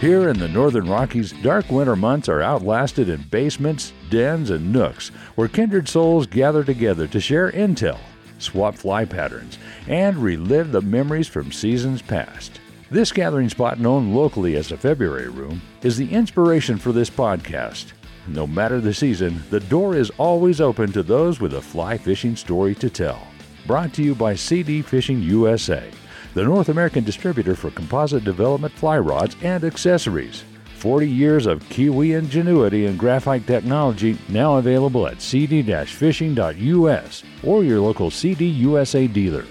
Here in the Northern Rockies, dark winter months are outlasted in basements, dens, and nooks where kindred souls gather together to share intel, swap fly patterns, and relive the memories from seasons past. This gathering spot, known locally as the February Room, is the inspiration for this podcast. No matter the season, the door is always open to those with a fly fishing story to tell. Brought to you by CD Fishing USA the North American distributor for composite development fly rods and accessories. 40 years of Kiwi ingenuity and graphite technology now available at cd-fishing.us or your local CD USA dealer.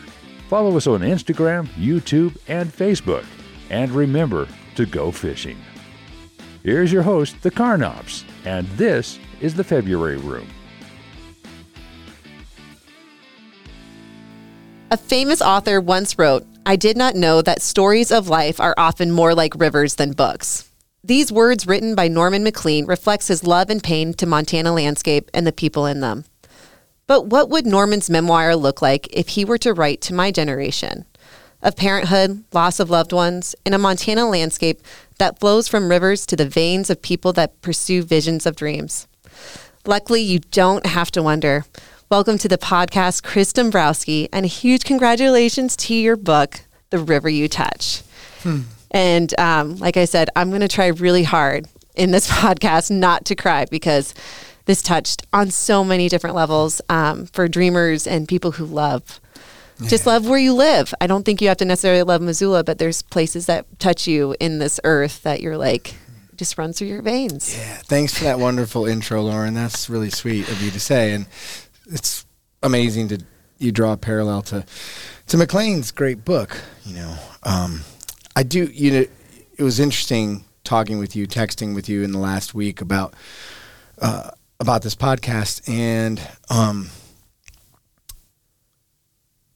Follow us on Instagram, YouTube, and Facebook. And remember to go fishing. Here's your host, the Carnops, and this is the February Room. A famous author once wrote, I did not know that stories of life are often more like rivers than books. These words written by Norman Maclean reflects his love and pain to Montana landscape and the people in them. But what would Norman's memoir look like if he were to write to my generation? Of parenthood, loss of loved ones, in a Montana landscape that flows from rivers to the veins of people that pursue visions of dreams. Luckily, you don't have to wonder. Welcome to the podcast, Chris Dombrowski, and a huge congratulations to your book, The River You Touch. Hmm. And um, like I said, I'm going to try really hard in this podcast not to cry because this touched on so many different levels um, for dreamers and people who love. Yeah. Just love where you live. I don't think you have to necessarily love Missoula, but there's places that touch you in this earth that you're like, just runs through your veins. Yeah. Thanks for that wonderful intro, Lauren. That's really sweet of you to say. And it's amazing to you draw a parallel to to Maclean's great book. You know, um, I do. You know, it was interesting talking with you, texting with you in the last week about uh, about this podcast, and um,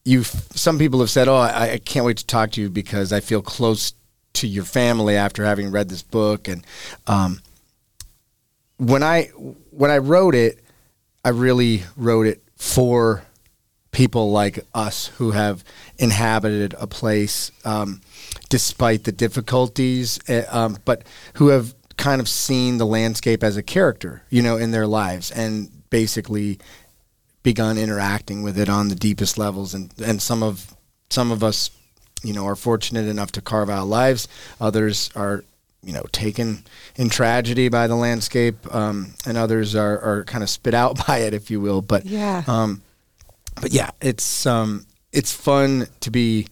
you. Some people have said, "Oh, I, I can't wait to talk to you because I feel close to your family after having read this book." And um, when I when I wrote it I really wrote it for people like us who have inhabited a place um, despite the difficulties, uh, um, but who have kind of seen the landscape as a character, you know, in their lives and basically begun interacting with it on the deepest levels. And, and some of some of us, you know, are fortunate enough to carve out lives. Others are you know taken in tragedy by the landscape, um, and others are, are kind of spit out by it, if you will. But Yeah. um, but yeah, it's um, it's fun to be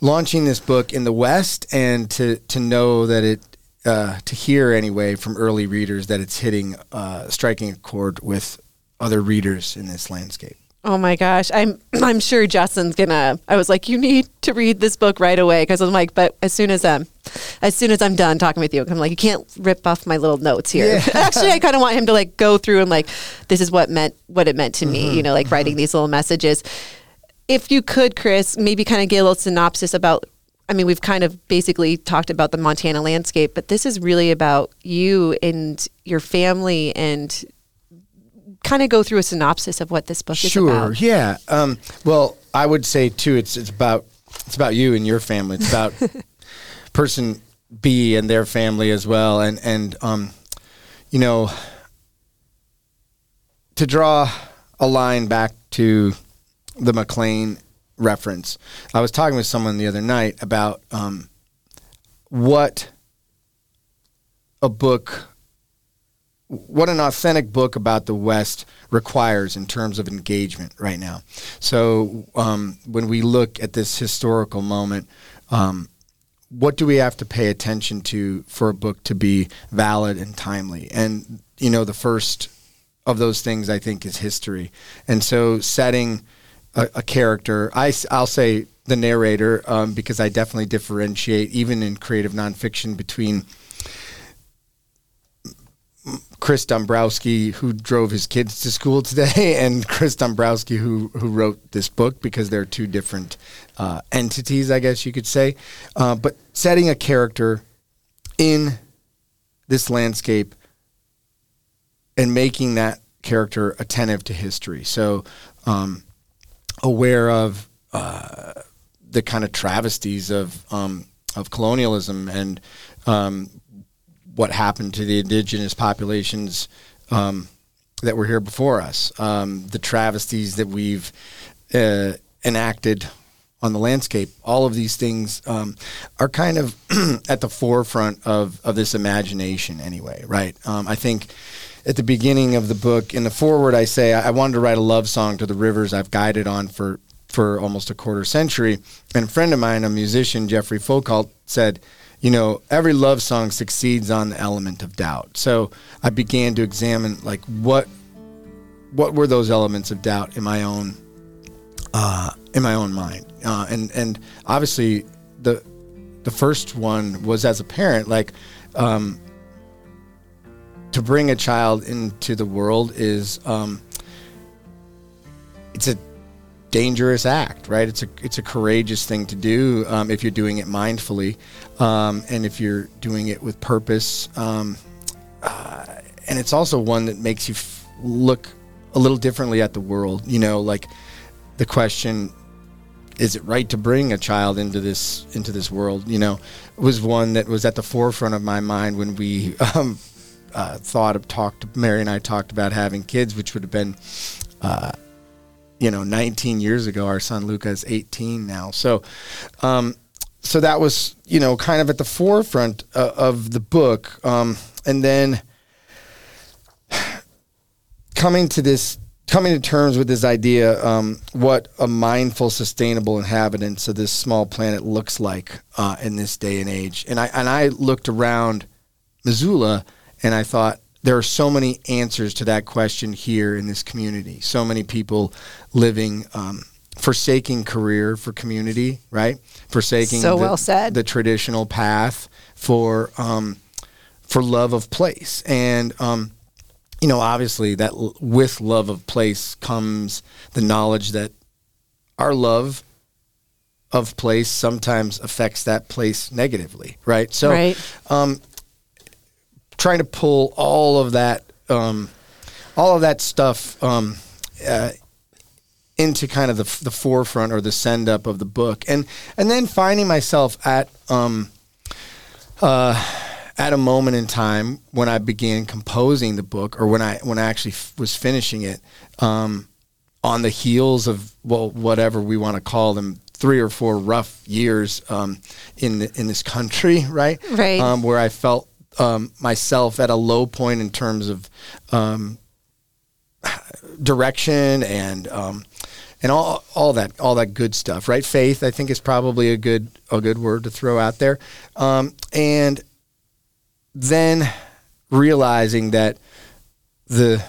launching this book in the West and to to know that it uh, to hear anyway from early readers that it's hitting uh, striking a chord with other readers in this landscape. Oh my gosh, I'm I'm sure Justin's gonna. I was like, you need to read this book right away because I'm like, but as soon as um, as soon as I'm done talking with you, I'm like, you can't rip off my little notes here. Actually, I kind of want him to like go through and like, this is what meant what it meant to me. You know, like writing these little messages. If you could, Chris, maybe kind of get a little synopsis about. I mean, we've kind of basically talked about the Montana landscape, but this is really about you and your family and kind of go through a synopsis of what this book is Sure. about. Yeah. Um, well, I would say too. It's it's about it's about you and your family. It's about person B and their family as well. And and um, you know, to draw a line back to the Maclean reference, I was talking with someone the other night about um, what a book what an authentic book about the West requires in terms of engagement right now. So um, when we look at this historical moment, um, what do we have to pay attention to for a book to be valid and timely? And you know, the first of those things I think is history. And so setting a, a character, I, I'll say the narrator, um, because I definitely differentiate even in creative nonfiction between Chris Dombrowski, who drove his kids to school today, and Chris Dombrowski, who who wrote this book, because they're two different uh, entities, I guess you could say. Uh, but setting a character in this landscape and making that character attentive to history, so um, aware of uh, the kind of travesties of um, of colonialism and um, what happened to the indigenous populations um, that were here before us, um, the travesties that we've uh, enacted on the landscape. All of these things um, are kind of at the forefront of, of this imagination, anyway, right? Um, I think at the beginning of the book, in the foreword, I say I wanted to write a love song to the rivers I've guided on for for almost a quarter century. And a friend of mine, a musician, Jeffrey Foucault, said, you know, every love song succeeds on the element of doubt. So I began to examine like what what were those elements of doubt in my own uh, in my own mind, uh, and and obviously the the first one was as a parent, like um, to bring a child into the world is um, it's a dangerous act, right? It's a it's a courageous thing to do um, if you're doing it mindfully, um, and if you're doing it with purpose. Um, uh, and it's also one that makes you f- look a little differently at the world. You know, like the question: Is it right to bring a child into this into this world? You know, was one that was at the forefront of my mind when we. Um, uh, thought of talked Mary and I talked about having kids, which would have been uh, you know 19 years ago our son luca is 18 now so um, so that was you know kind of at the forefront uh, of the book um, and then coming to this coming to terms with this idea um, what a mindful sustainable inhabitants of this small planet looks like uh, in this day and age and i and i looked around missoula and i thought there are so many answers to that question here in this community. So many people living, um, forsaking career for community, right? Forsaking So the, well said. the traditional path for um, for love of place, and um, you know, obviously that l- with love of place comes the knowledge that our love of place sometimes affects that place negatively, right? So, Right. um, trying to pull all of that, um, all of that stuff um, uh, into kind of the, the forefront or the send up of the book, and and then finding myself at um, uh, at a moment in time when I began composing the book, or when I when I actually f- was finishing it, um, on the heels of well whatever we want to call them three or four rough years um, in the, in this country, right? Right. Um, where I felt um, myself at a low point in terms of um, direction and um, and all all that all that good stuff, right? Faith, I think, is probably a good a good word to throw out there, um, and then realizing that the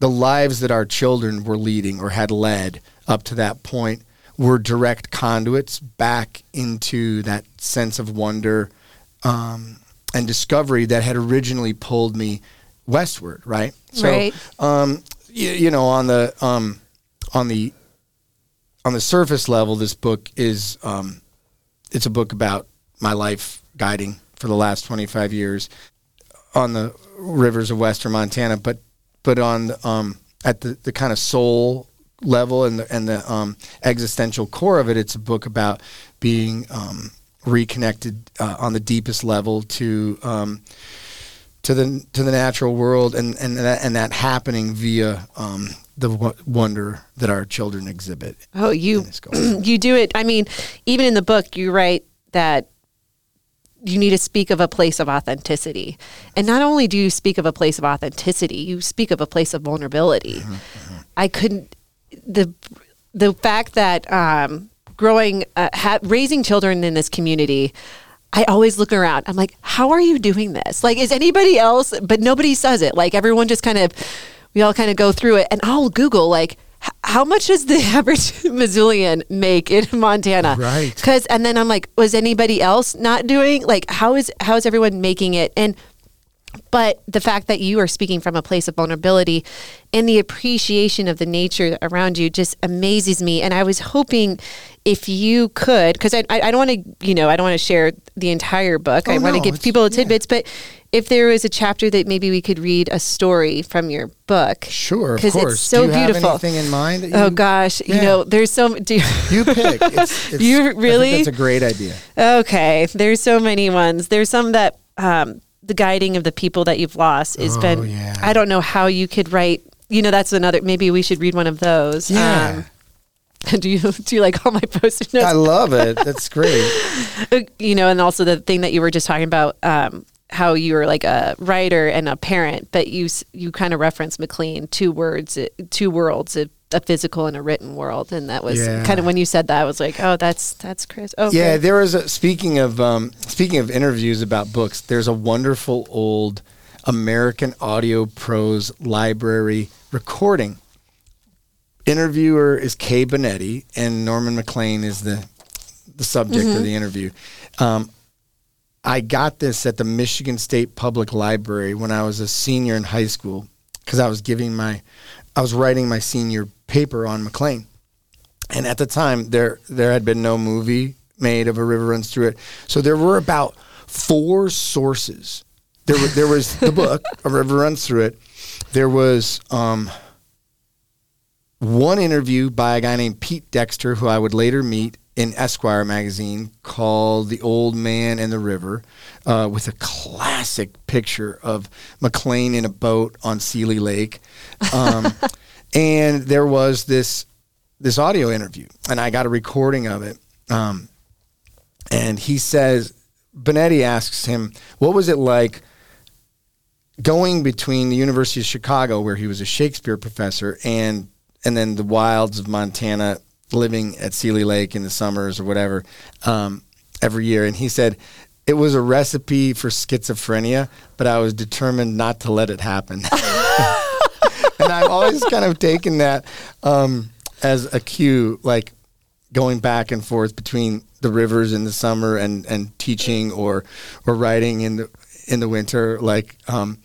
the lives that our children were leading or had led up to that point were direct conduits back into that sense of wonder um, and discovery that had originally pulled me westward, right? So, Right. um, you, you know, on the um, on the on the surface level, this book is um, it's a book about my life guiding for the last 25 years on the rivers of western Montana, but but on um, at the, the kind of soul level and the and the um, existential core of it, it's a book about being um, reconnected uh, on the deepest level to um, to the to the natural world and and that, and that happening via um, the w- wonder that our children exhibit. Oh, you in this goal. you do it. I mean, even in the book, you write that you need to speak of a place of authenticity, and not only do you speak of a place of authenticity, you speak of a place of vulnerability. I couldn't the the fact that um, growing uh, ha- raising children in this community. I always look around. I'm like, how are you doing this? Like, is anybody else? But nobody says it. Like, everyone just kind of, we all kind of go through it. And I'll Google, like, how much does the average Missoulian make in Montana? Right. Because, and then I'm like, was anybody else not doing? Like, how is how is everyone making it? And but the fact that you are speaking from a place of vulnerability and the appreciation of the nature around you just amazes me. And I was hoping if you could, because I, I, I don't want to, you know, I don't want to share the entire book. I Oh, want to no, give people yeah. tidbits, but if there was a chapter that maybe we could read a story from your book. Sure, because. It's so Do you have beautiful. anything in mind? that oh you- gosh, you know, there's so. Do you, You pick. It's, it's, You I think really? that's a great idea. Okay, there's so many ones. There's some that um, the guiding of the people that you've lost has Oh, been. yeah. I don't know how you could write. You know, that's another. Maybe we should read one of those. Yeah. Um, do you do you like all my post notes? I love it. That's great. you know, and also the thing that you were just talking about. Um, how you were like a writer and a parent, but you you kind of referenced Maclean two words, uh, two worlds, a, physical and a written world, and that was Yeah. kind of when you said that, I was like, oh, that's that's Chris. Oh, Yeah, there was a speaking of um, speaking of interviews about books. There's a wonderful old American Audio Prose Library recording. Interviewer is Kay Bonetti, and Norman Maclean is the the subject of the interview. Um, I got this at the Michigan State Public Library when I was a senior in high school because I was giving my, I was writing my senior paper on Maclean. And at the time there there had been no movie made of a river runs through it. So there were about four sources. There there was the book a river runs through it. There was um, one interview by a guy named Pete Dexter who I would later meet in Esquire magazine called "The Old Man and the River," uh, with a classic picture of Maclean in a boat on Seeley Lake, um, and there was this this audio interview, and I got a recording of it. Um, and he says, Bonetti asks him, "What was it like going between the University of Chicago, where he was a Shakespeare professor, and and then the wilds of Montana, living at Seeley Lake in the summers or whatever, um, every year?" And he said. It was a recipe for schizophrenia, but I was determined not to let it happen. and I've always kind of taken that um, as a cue, like going back and forth between the rivers in the summer and, and teaching or or writing in the in the winter. Like um,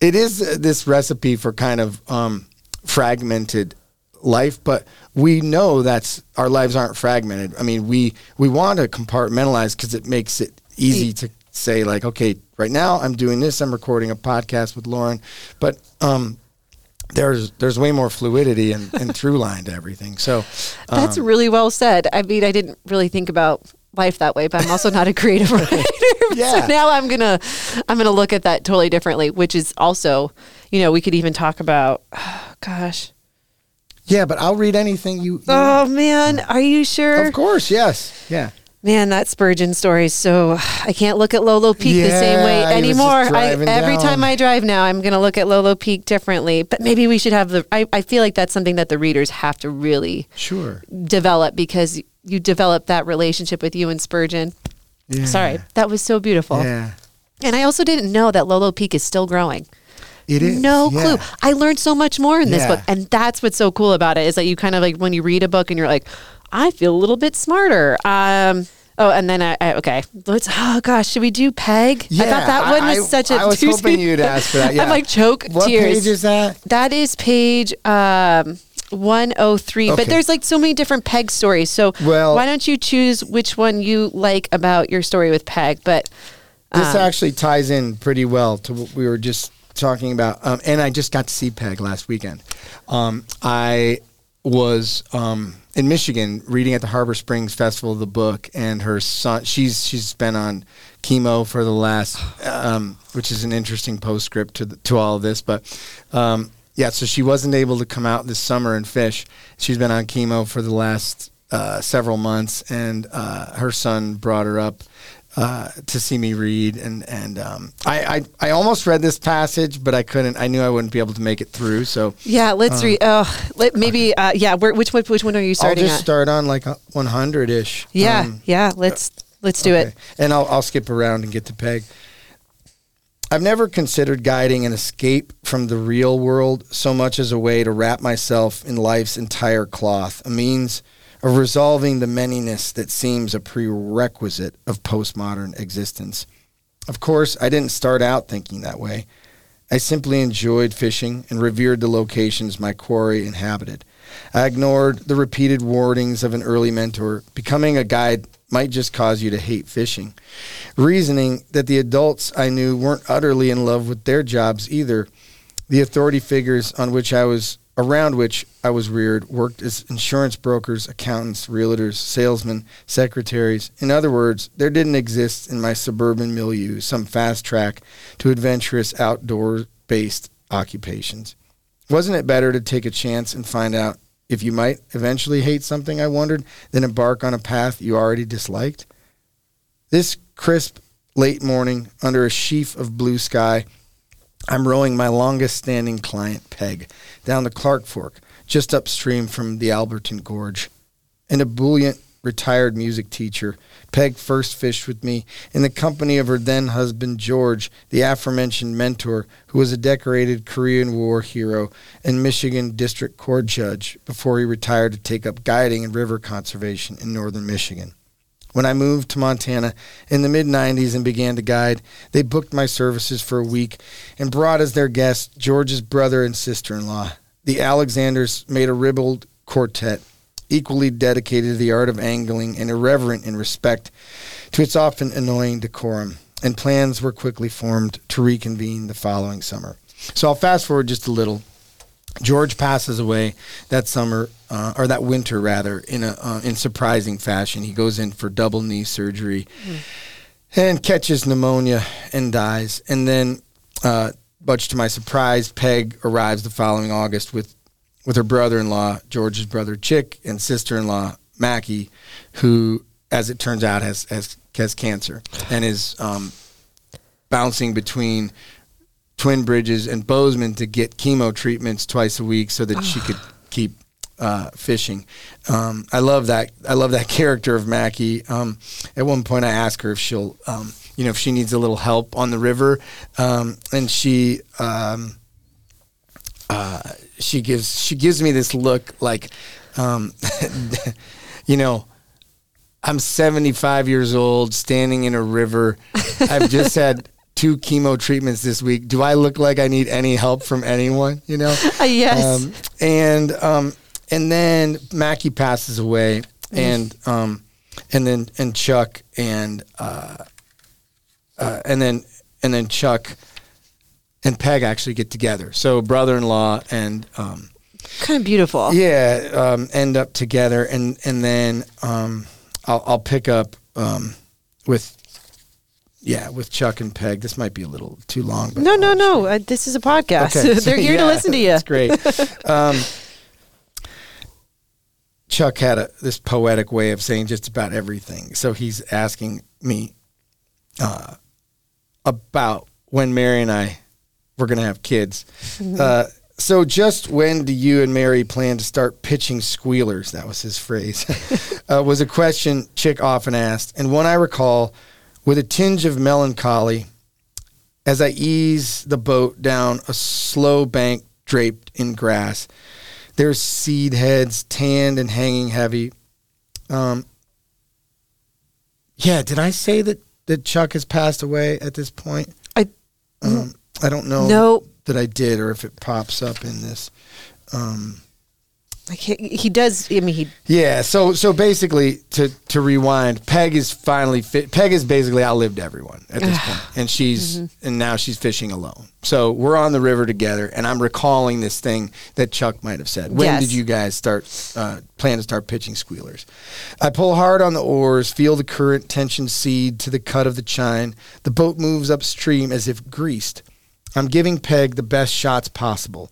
it is this recipe for kind of um, fragmented life, but we know that's our lives aren't fragmented. I mean, we we want to compartmentalize because it makes it easy to say like, okay, right now I'm doing this. I'm recording a podcast with Lauren, but um, there's there's way more fluidity and, and through line to everything. So um, That's really well said. I mean, I didn't really think about life that way, but I'm also not a creative writer. Yeah. So now I'm gonna I'm gonna look at that totally differently, which is also, you know, we could even talk about, oh, gosh, Yeah, but I'll read anything you. you Oh man, are you sure? Of course, yes. Yeah. Man, that Spurgeon story. So I can't look at Lolo Peak the same way Yeah, I was just anymore. I, every down. time I drive now, I'm going to look at Lolo Peak differently. But maybe we should have the. I, I feel like that's something that the readers have to really Sure. develop because you develop that relationship with you and Spurgeon. Yeah. Sorry, that was so beautiful. Yeah. And I also didn't know that Lolo Peak is still growing. It is. No yeah. clue. I learned so much more in this Yeah. book. And that's what's so cool about it is that you kind of like when you read a book and you're like, I feel a little bit smarter. Um, oh, and then I, I okay, let's. Oh gosh, should we do Peg? I thought that one was I- such a. I was juicy- hoping you'd ask for that. Yeah. I'm like choke What tears. page is that? That is page um, 103. But there's like so many different Peg stories. So Well- why don't you choose which one you like about your story with Peg? But This um, actually ties in pretty well to what we were just talking about. Um, and I just got to see Peg last weekend. Um, I was um, in Michigan reading at the Harbor Springs Festival of the Book, and her son. She's she's been on chemo for the last, um, which is an interesting postscript to the, to all of this, but. Um, yeah, so she wasn't able to come out this summer and fish. She's been on chemo for the last uh, several months, and uh, her son brought her up uh, to see me read, and and um, I, I I almost read this passage, but I couldn't. I knew I wouldn't be able to make it through, so yeah, let's read. Oh, let, maybe. Uh, yeah, where, which one? Which one are you starting? I'll just at? start on like one hundred ish. yeah, yeah. Let's let's do it. And I'll, I'll skip around and get to Peg. I've never considered guiding an escape from the real world so much as a way to wrap myself in life's entire cloth, a means of resolving the manyness that seems a prerequisite of postmodern existence. Of course, I didn't start out thinking that way. I simply enjoyed fishing and revered the locations my quarry inhabited. I ignored the repeated warnings of an early mentor. Becoming a guide might just cause you to hate fishing. Reasoning that the adults I knew weren't utterly in love with their jobs either. The authority figures on which I was around which I was reared worked as insurance brokers, accountants, realtors, salesmen, secretaries. In other words, there didn't exist in my suburban milieu some fast track to adventurous outdoor based occupations. Wasn't it better to take a chance and find out if you might eventually hate something, I wondered, than embark on a path you already disliked? This crisp late morning, under a sheaf of blue sky, I'm rowing my longest standing client, Peg, down the Clark Fork, just upstream from the Alberton Gorge. An ebullient, retired music teacher, Peg first fished with me in the company of her then husband, George, the aforementioned mentor, who was a decorated Korean War hero and Michigan District Court judge before he retired to take up guiding and river conservation in northern Michigan. When I moved to Montana in the mid 90s and began to guide, they booked my services for a week and brought as their guests George's brother and sister in law. The Alexanders made a ribald quartet, equally dedicated to the art of angling and irreverent in respect to its often annoying decorum, and plans were quickly formed to reconvene the following summer. So I'll fast forward just a little. George passes away that summer, uh, or that winter rather, in a uh, in surprising fashion. He goes in for double knee surgery and catches pneumonia and dies. And then, uh, much to my surprise, Peg arrives the following August with with her brother-in-law, George's brother Chick, and sister-in-law Mackie, who, as it turns out, has has has cancer and is um, bouncing between Twin Bridges and Bozeman to get chemo treatments twice a week so that she could keep uh, fishing. Um, I love that. I love that character of Mackie. Um, at one point, I ask her if she'll, um, you know, if she needs a little help on the river, um, and she. Um, uh, she gives she gives me this look like, um, you know, I'm 75 years old, standing in a river. I've just had two chemo treatments this week. Do I look like I need any help from anyone? You know? Uh, yes. Um, and um, and then Mackie passes away, and um, and then and Chuck and uh, uh, and then and then Chuck and Peg actually get together. So brother-in-law and um, kind of beautiful. yeah, um, end up together, and and then um, I'll, I'll pick up um, with yeah with Chuck and Peg. This might be a little too long, but No, no, no. Uh, this is a podcast. Okay. They're here Yeah, to listen to you. That's great. um, Chuck had a, this poetic way of saying just about everything. So he's asking me uh, about when Mary and I were going to have kids. Uh, so, just when do you and Mary plan to start pitching squealers? That was his phrase. uh, was a question Chick often asked, and one I recall with a tinge of melancholy as I ease the boat down a slow bank draped in grass. There's seed heads, tanned and hanging heavy. Um, yeah, did I say that, that Chuck has passed away at this point? I Um, I don't know no, that I did or if it pops up in this. Um, like he, he does. I mean, he yeah, so so basically to to rewind, Peg is finally fit. Peg has basically outlived everyone at this point, and she's and now she's fishing alone. So we're on the river together, and I'm recalling this thing that Chuck might have said. When Yes. did you guys start uh, plan to start pitching squealers? I pull hard on the oars, feel the current tension seed to the cut of the chine. The boat moves upstream as if greased. I'm giving Peg the best shots possible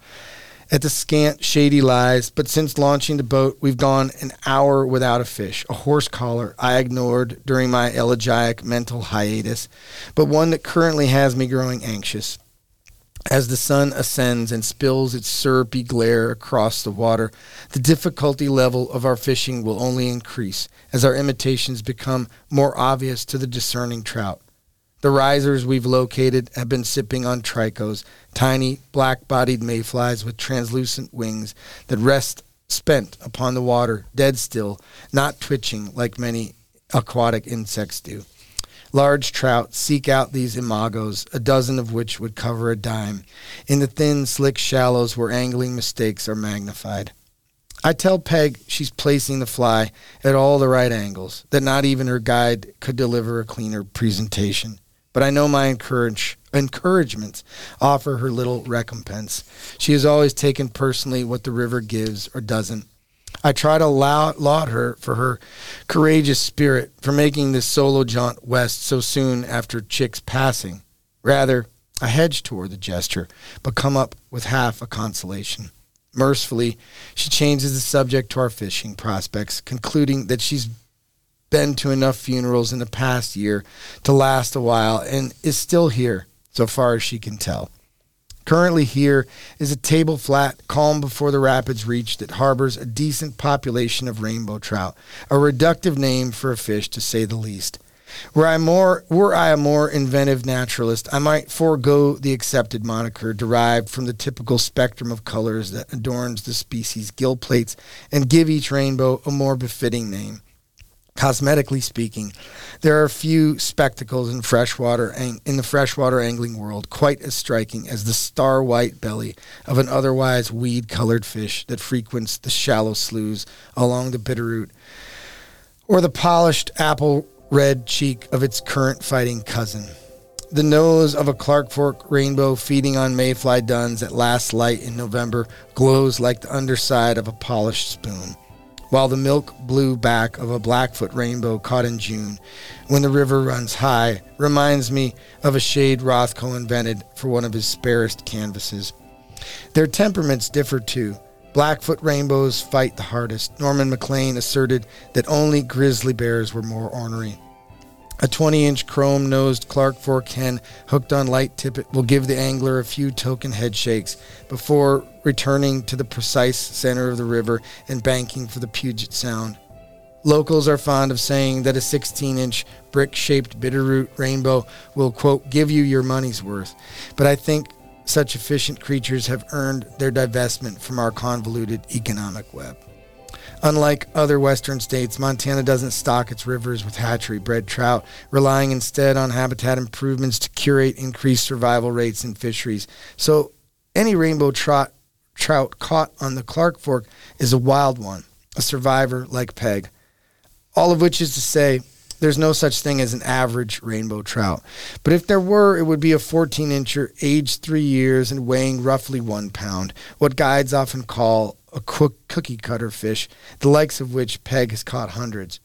at the scant, shady lies, but since launching the boat, we've gone an hour without a fish, a horse collar I ignored during my elegiac mental hiatus, but one that currently has me growing anxious. As the sun ascends and spills its syrupy glare across the water, the difficulty level of our fishing will only increase as our imitations become more obvious to the discerning trout. The risers we've located have been sipping on tricos, tiny black bodied mayflies with translucent wings that rest spent upon the water, dead still, not twitching like many aquatic insects do. Large trout seek out these imagos, a dozen of which would cover a dime, in the thin, slick shallows where angling mistakes are magnified. I tell Peg she's placing the fly at all the right angles, that not even her guide could deliver a cleaner presentation. But I know my encourage, encouragements offer her little recompense. She has always taken personally what the river gives or doesn't. I try to laud, laud her for her courageous spirit for making this solo jaunt west so soon after Chick's passing. Rather, I hedge toward the gesture, but come up with half a consolation. Mercifully, she changes the subject to our fishing prospects, concluding that she's been to enough funerals in the past year to last a while and is still here, so far as she can tell. Currently here is a table flat, calm before the rapids reach, that harbors a decent population of rainbow trout, a reductive name for a fish to say the least. Were I more were I a more inventive naturalist, I might forego the accepted moniker derived from the typical spectrum of colors that adorns the species' gill plates and give each rainbow a more befitting name. Cosmetically speaking, there are few spectacles in freshwater ang- in the freshwater angling world quite as striking as the star white belly of an otherwise weed-colored fish that frequents the shallow sloughs along the Bitterroot, or the polished apple red cheek of its current fighting cousin. The nose of a Clark Fork rainbow feeding on mayfly duns at last light in November glows like the underside of a polished spoon while the milk blue back of a Blackfoot rainbow caught in June, when the river runs high, reminds me of a shade Rothko invented for one of his sparest canvases. Their temperaments differ too. Blackfoot rainbows fight the hardest. Norman Maclean asserted that only grizzly bears were more ornery. A 20 inch chrome nosed Clark Fork hen hooked on light tippet will give the angler a few token head shakes before returning to the precise center of the river and banking for the Puget Sound. Locals are fond of saying that a 16 inch brick shaped bitterroot rainbow will, quote, give you your money's worth. But I think such efficient creatures have earned their divestment from our convoluted economic web. Unlike other western states, Montana doesn't stock its rivers with hatchery bred trout, relying instead on habitat improvements to curate increased survival rates in fisheries. So any rainbow trout, trout caught on the Clark Fork is a wild one, a survivor like Peg. All of which is to say, there's no such thing as an average rainbow trout. But if there were, it would be a 14 incher, aged three years and weighing roughly one pound, what guides often call a cook, cookie cutter fish, the likes of which Peg has caught hundreds.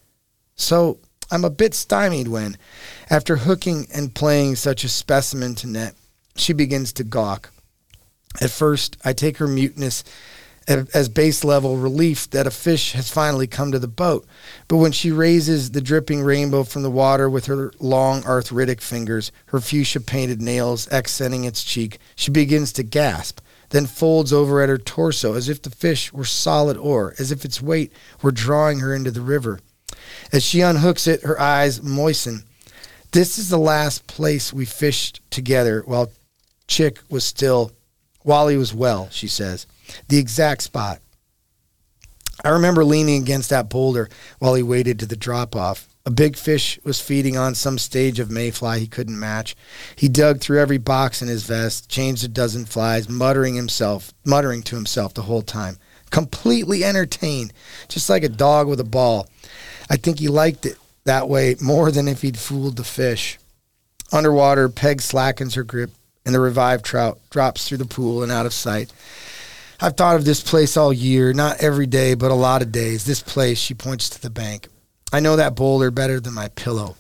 So I'm a bit stymied when, after hooking and playing such a specimen to net, she begins to gawk. At first, I take her muteness as base level relief that a fish has finally come to the boat. But when she raises the dripping rainbow from the water with her long arthritic fingers, her fuchsia painted nails accenting its cheek, she begins to gasp, then folds over at her torso as if the fish were solid ore, as if its weight were drawing her into the river. As she unhooks it, her eyes moisten. This is the last place we fished together while Chick was still, while he was well, she says the exact spot. I remember leaning against that boulder while he waited to the drop off. A big fish was feeding on some stage of mayfly he couldn't match. He dug through every box in his vest, changed a dozen flies, muttering himself, muttering to himself the whole time. Completely entertained, just like a dog with a ball. I think he liked it that way more than if he'd fooled the fish. Underwater, Peg slackens her grip, and the revived trout drops through the pool and out of sight. I've thought of this place all year, not every day, but a lot of days. This place, she points to the bank. I know that boulder better than my pillow.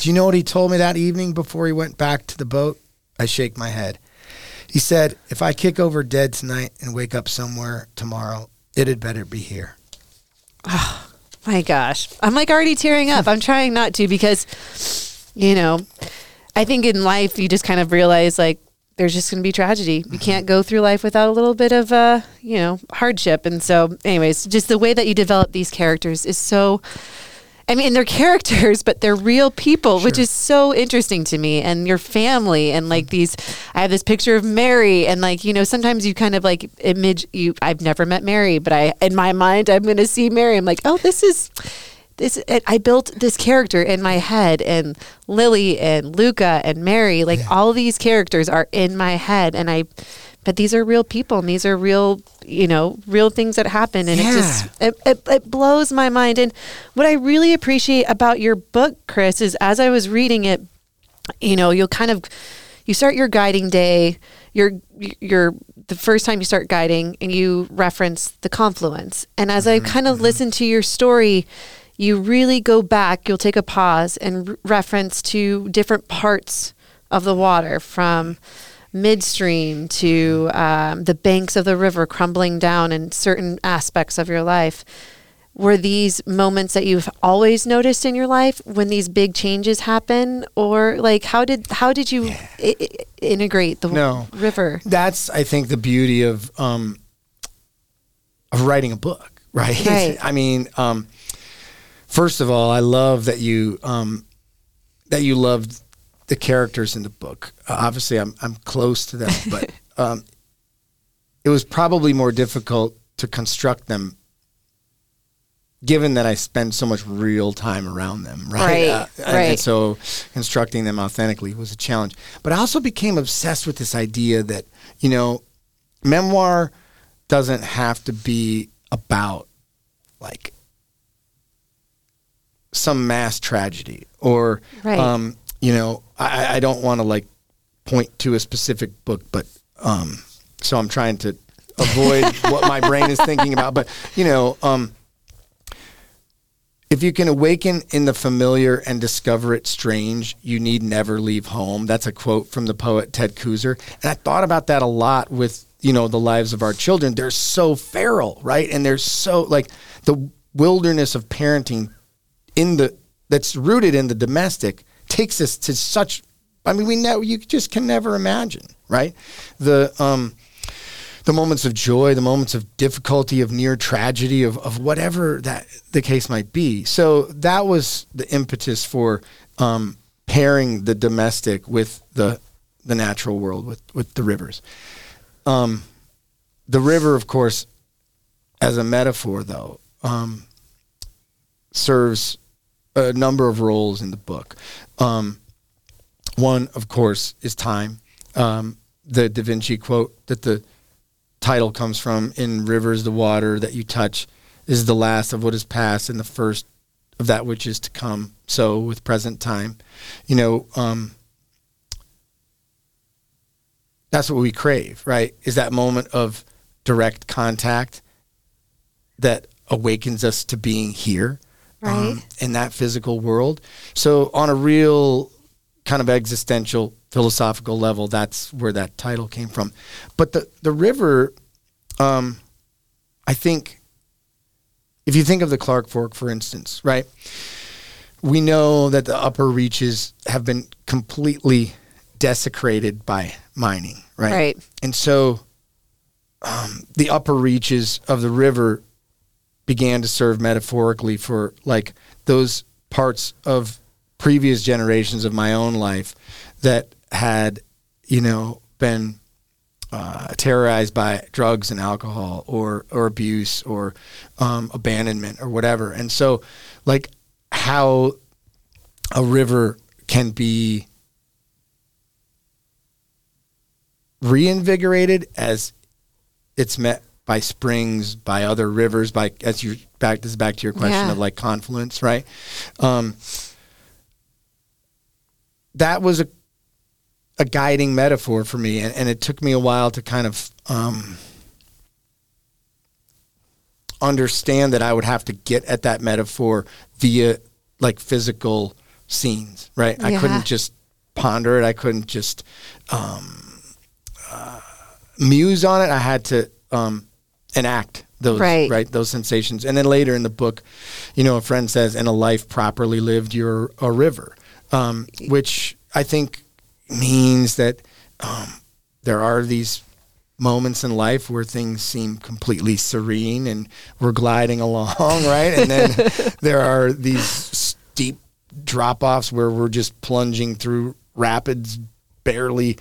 Do you know what he told me that evening before he went back to the boat? I shake my head. He said, If I kick over dead tonight and wake up somewhere tomorrow, it had better be here. Oh, my gosh. I'm like already tearing up. I'm trying not to because, you know, I think in life you just kind of realize like there's just going to be tragedy. You can't go through life without a little bit of, uh, you know, hardship. And so, anyways, just the way that you develop these characters is so. I mean, they're characters, but they're real people, sure. which is so interesting to me. And your family, and like these, I have this picture of Mary, and like you know, sometimes you kind of like image you. I've never met Mary, but I, in my mind, I'm going to see Mary. I'm like, oh, this is this I built this character in my head and Lily and Luca and Mary like yeah. all these characters are in my head and I but these are real people and these are real you know real things that happen and yeah. it just it, it, it blows my mind and what I really appreciate about your book Chris is as I was reading it you know you'll kind of you start your guiding day you're you're the first time you start guiding and you reference the confluence and as mm-hmm. I kind of mm-hmm. listen to your story you really go back, you'll take a pause and reference to different parts of the water from midstream to um, the banks of the river crumbling down in certain aspects of your life. Were these moments that you've always noticed in your life when these big changes happen, or like how did how did you yeah. I- integrate the no, river? That's I think the beauty of um, of writing a book, right? right. I mean, um, First of all, I love that you um, that you loved the characters in the book. Uh, obviously, I'm I'm close to them, but um, it was probably more difficult to construct them, given that I spend so much real time around them. Right, right. Uh, and, right. and so constructing them authentically was a challenge. But I also became obsessed with this idea that you know, memoir doesn't have to be about like some mass tragedy or right. um, you know I, I don't want to like point to a specific book but um, so i'm trying to avoid what my brain is thinking about but you know um, if you can awaken in the familiar and discover it strange, you need never leave home. That's a quote from the poet Ted Kooser. And I thought about that a lot with, you know, the lives of our children. They're so feral, right? And they're so like the wilderness of parenting in the that's rooted in the domestic takes us to such I mean we know you just can never imagine, right? The um the moments of joy, the moments of difficulty, of near tragedy, of, of whatever that the case might be. So that was the impetus for um, pairing the domestic with the the natural world, with with the rivers. Um, the river, of course, as a metaphor, though, um, serves a number of roles in the book. Um, one, of course, is time. Um, the Da Vinci quote that the title comes from in Rivers, the water that you touch is the last of what is past and the first of that which is to come. So, with present time, you know, um, that's what we crave, right? Is that moment of direct contact that awakens us to being here right. um, in that physical world. So on a real kind of existential philosophical level, that's where that title came from. But the the river, um, I think, if you think of the Clark Fork, for instance, right? We know that the upper reaches have been completely desecrated by mining, right? Right. And so um, the upper reaches of the river began to serve metaphorically for like those parts of previous generations of my own life that had, you know, been uh, terrorized by drugs and alcohol or or abuse or um, abandonment or whatever. And so, like how a river can be reinvigorated as it's met by springs, by other rivers, by as you back this is back to your question Yeah. of like confluence, right? Um, that was a a guiding metaphor for me, and, and it took me a while to kind of um, understand that I would have to get at that metaphor via like physical scenes, right? I couldn't just ponder it. I couldn't just um, uh, muse on it. I had to um, enact those Right. right those sensations. And then later in the book, you know, a friend says, "In a life properly lived, you're a river," um, which I think means that um, there are these moments in life where things seem completely serene and we're gliding along, right? And then there are these steep drop offs where we're just plunging through rapids, barely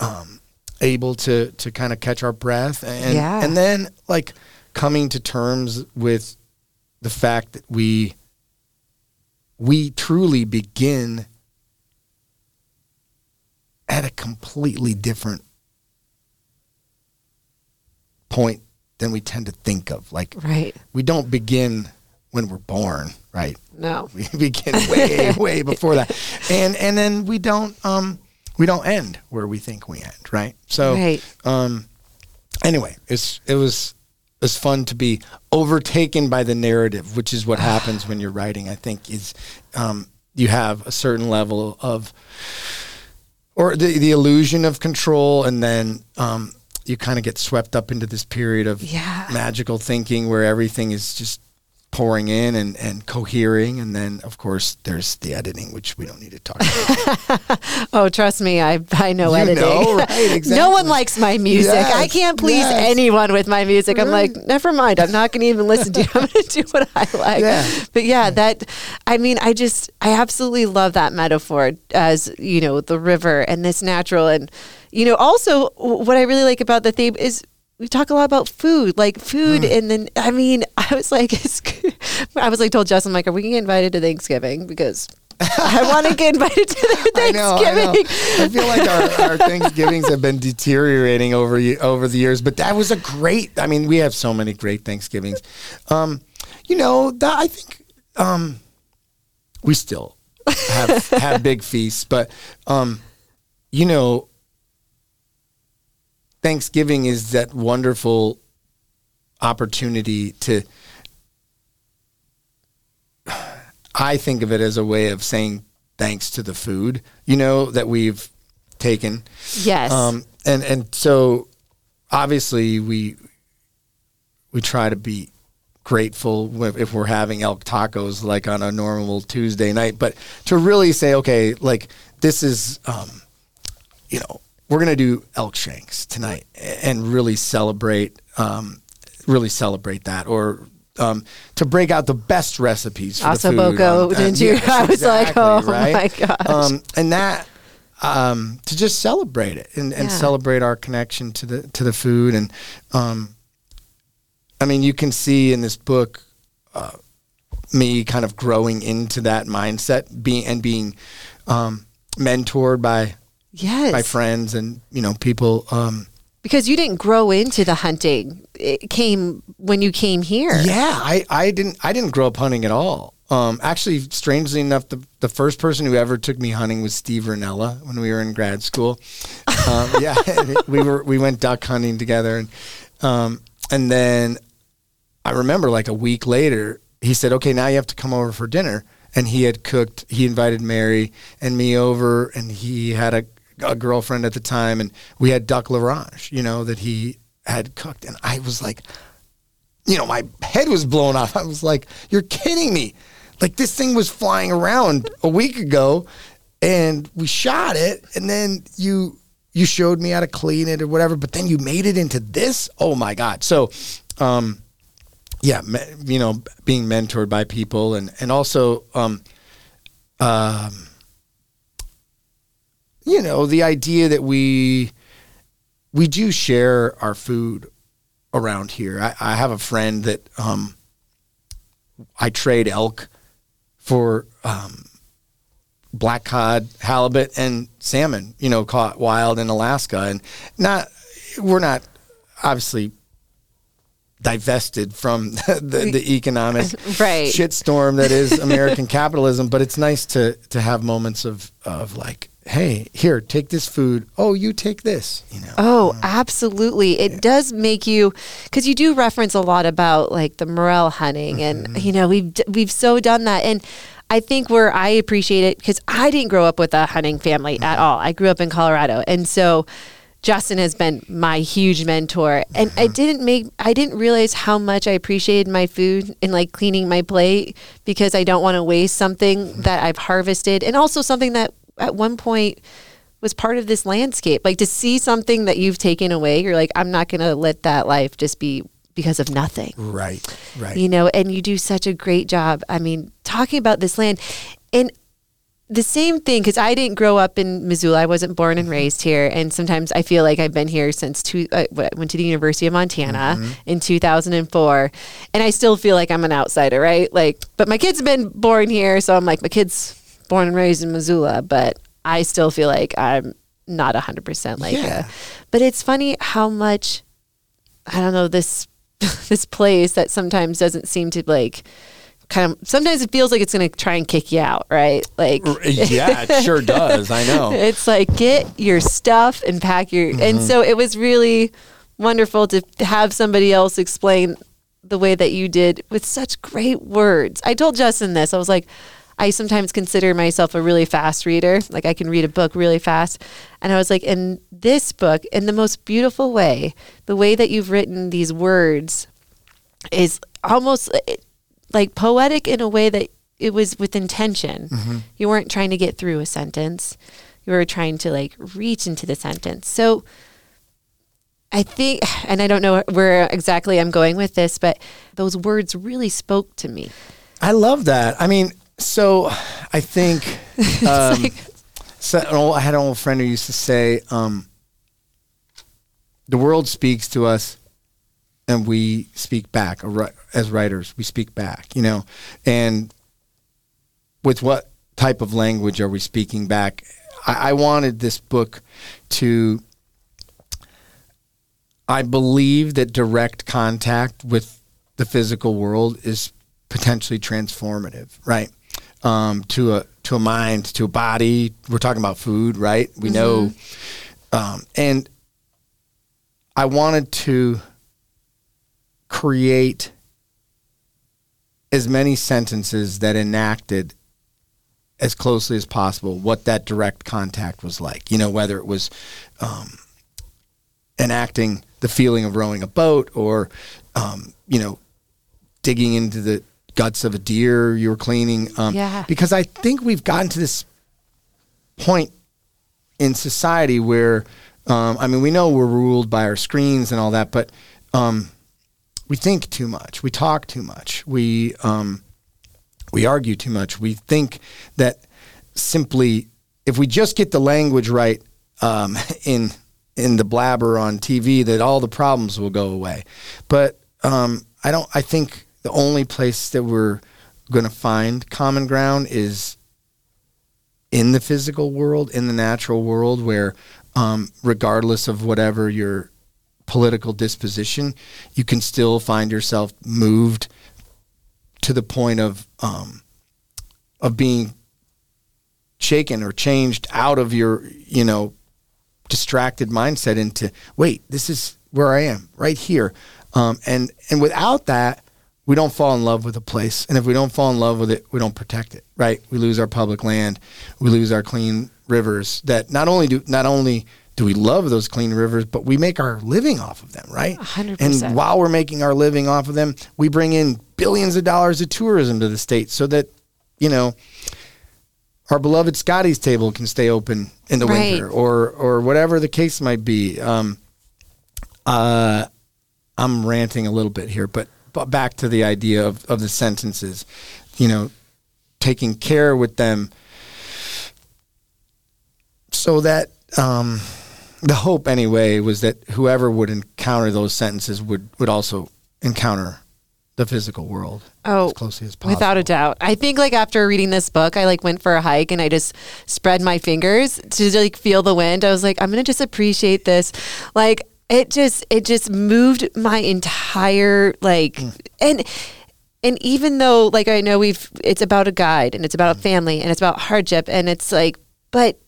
um, able to to kind of catch our breath, and Yeah. and then like coming to terms with the fact that we we truly begin at a completely different point than we tend to think of. Like Right. we don't begin when we're born, right? No. We begin way, way before that, and and then we don't um we don't end where we think we end, right? So Right. um anyway, it's it was it was fun to be overtaken by the narrative, which is what happens when you're writing. I think is um, you have a certain level of or the the illusion of control, and then um, you kind of get swept up into this period of Yeah. magical thinking where everything is just pouring in and, and cohering and then of course there's the editing which we don't need to talk about Oh, trust me, I I know You editing. know, right, no one likes my music. I can't please yes. anyone with my music. I'm like, never mind. I'm not going to even listen to you. I'm going to do what I like. Yeah. But yeah, that I mean, I just I absolutely love that metaphor as you know the river and this natural and you know also what I really like about the theme is. We talk a lot about food, like food, Mm. and then I mean, I was like, it's, I was like, told Justin, like, are we gonna get invited to Thanksgiving because I want to get invited to their I know, I know. Thanksgiving. I feel like our, our Thanksgivings have been deteriorating over over the years, but that was a great. I mean, we have so many great Thanksgivings. Um, you know, that I think um, we still have have big feasts, but um, you know, Thanksgiving is that wonderful opportunity to. I think of it as a way of saying thanks to the food, you know, that we've taken. Yes. Um, and and so obviously we we try to be grateful if we're having elk tacos like on a normal Tuesday night, but to really say, okay, like this is, um, you know, we're gonna do elk shanks tonight and really celebrate, um, really celebrate that, or um, to break out the best recipes for the food. Ossobuco, on- didn't you? I was like, oh my gosh. Um, and that um, to just celebrate it and, and Yeah. celebrate our connection to the to the food and um, I mean you can see in this book uh, me kind of growing into that mindset being and being um, mentored by yes. by friends and you know people um, because you didn't grow into the hunting. It came when you came here. Yeah, I, I didn't I didn't grow up hunting at all. Um, actually, strangely enough, the, the first person who ever took me hunting was Steve Rinella when we were in grad school. Um, yeah, we were we went duck hunting together, and um, and then I remember like a week later, he said, "Okay, now you have to come over for dinner." and he had cooked. He invited Mary and me over, and he had a, a girlfriend at the time, and we had duck l'orange, you know, that he had cooked, and I was like, you know, my head was blown off. I was like, "You're kidding me!" Like this thing was flying around a week ago, and we shot it, and then you you showed me how to clean it or whatever, but then you made it into this. Oh my god! So, um, yeah, me, you know, being mentored by people, and and also, um, um, you know, the idea that we we do share our food around here. I, I have a friend that um, I trade elk for um, black cod, halibut, and salmon. You know, caught wild in Alaska, and not we're not obviously divested from the, the, the economic Right. shitstorm that is American capitalism. But it's nice to to have moments of of like, hey, here, take this food. Oh, you take this. You know. Oh, mm. absolutely. It does make you because you do reference a lot about like the morel hunting, and mm-hmm. you know we've we've so done that, and I think where I appreciate it because I didn't grow up with a hunting family at mm-hmm. all. I grew up in Colorado, and so. Justin has been my huge mentor and I mm-hmm. didn't make I didn't realize how much I appreciated my food and like cleaning my plate because I don't want to waste something that I've harvested and also something that at one point was part of this landscape. Like to see something that you've taken away, you're like, I'm not going to let that life just be because of nothing. Right. Right. You know, and you do such a great job. I mean, talking about this land and the same thing because I didn't grow up in Missoula. I wasn't born and raised here, and sometimes I feel like I've been here since two. Uh, went to the University of Montana in 2004, and I still feel like I'm an outsider, right? Like, but my kids have been born here, so I'm like my kids born and raised in Missoula, but I still feel like I'm not 100 percent like. Yeah. A, but it's funny how much I don't know this this place that sometimes doesn't seem to like kind of sometimes it feels like it's going to try and kick you out, right? Like yeah, it sure does. I know. it's like get your stuff and pack your Mm-hmm. and so it was really wonderful to have somebody else explain the way that you did with such great words. I told Justin this. I was like I sometimes consider myself a really fast reader. Like I can read a book really fast. And I was like in this book in the most beautiful way, the way that you've written these words is almost eh, like poetic in a way that it was with intention. You weren't trying to get through a sentence. You were trying to like reach into the sentence. So I think, and I don't know where exactly I'm going with this, but those words really spoke to me. I love that. I mean, so I think um, so, an old- I had an old friend who used to say, um, "The world speaks to us, and we speak back as writers. We speak back, you know, and with what type of language are we speaking back? I, I wanted this book to." I believe that direct contact with the physical world is potentially transformative, right? Um, to a to a mind, to a body. We're talking about food, right? We know, um, and I wanted to create as many sentences that enacted as closely as possible what that direct contact was like. You know, whether it was um, enacting the feeling of rowing a boat or, um, you know, digging into the guts of a deer you were cleaning. Um, Yeah. Because I think we've gotten to this point in society where, um, I mean, we know we're ruled by our screens and all that, but um, we think too much. We talk too much. We um, we argue too much. We think that simply if we just get the language right um, in in the blabber on TV, that all the problems will go away. But um, I don't. I think the only place that we're going to find common ground is in the physical world, in the natural world, where um, regardless of whatever your political disposition, you can still find yourself moved to the point of um, of being shaken or changed out of your you know distracted mindset into wait this is where I am right here. Um, and and without that we don't fall in love with a place, and if we don't fall in love with it, we don't protect it. Right? We lose our public land, we lose our clean rivers. That not only do not only do we love those clean rivers, but we make our living off of them, right? 100%. And while we're making our living off of them, we bring in billions of dollars of tourism to the state so that, you know, our beloved Scotty's table can stay open in the Right. winter or or whatever the case might be. Um, uh, I'm ranting a little bit here, but, but back to the idea of, of the sentences, you know, taking care with them so that um, the hope anyway was that whoever would encounter those sentences would, would also encounter the physical world Oh, as closely as possible. Without a doubt. I think like after reading this book, I like went for a hike and I just spread my fingers to like feel the wind. I was like, I'm gonna just appreciate this. Like it just it just moved my entire like Mm. and and even though like I know we've it's about a guide and it's about Mm. a family and it's about hardship and it's like but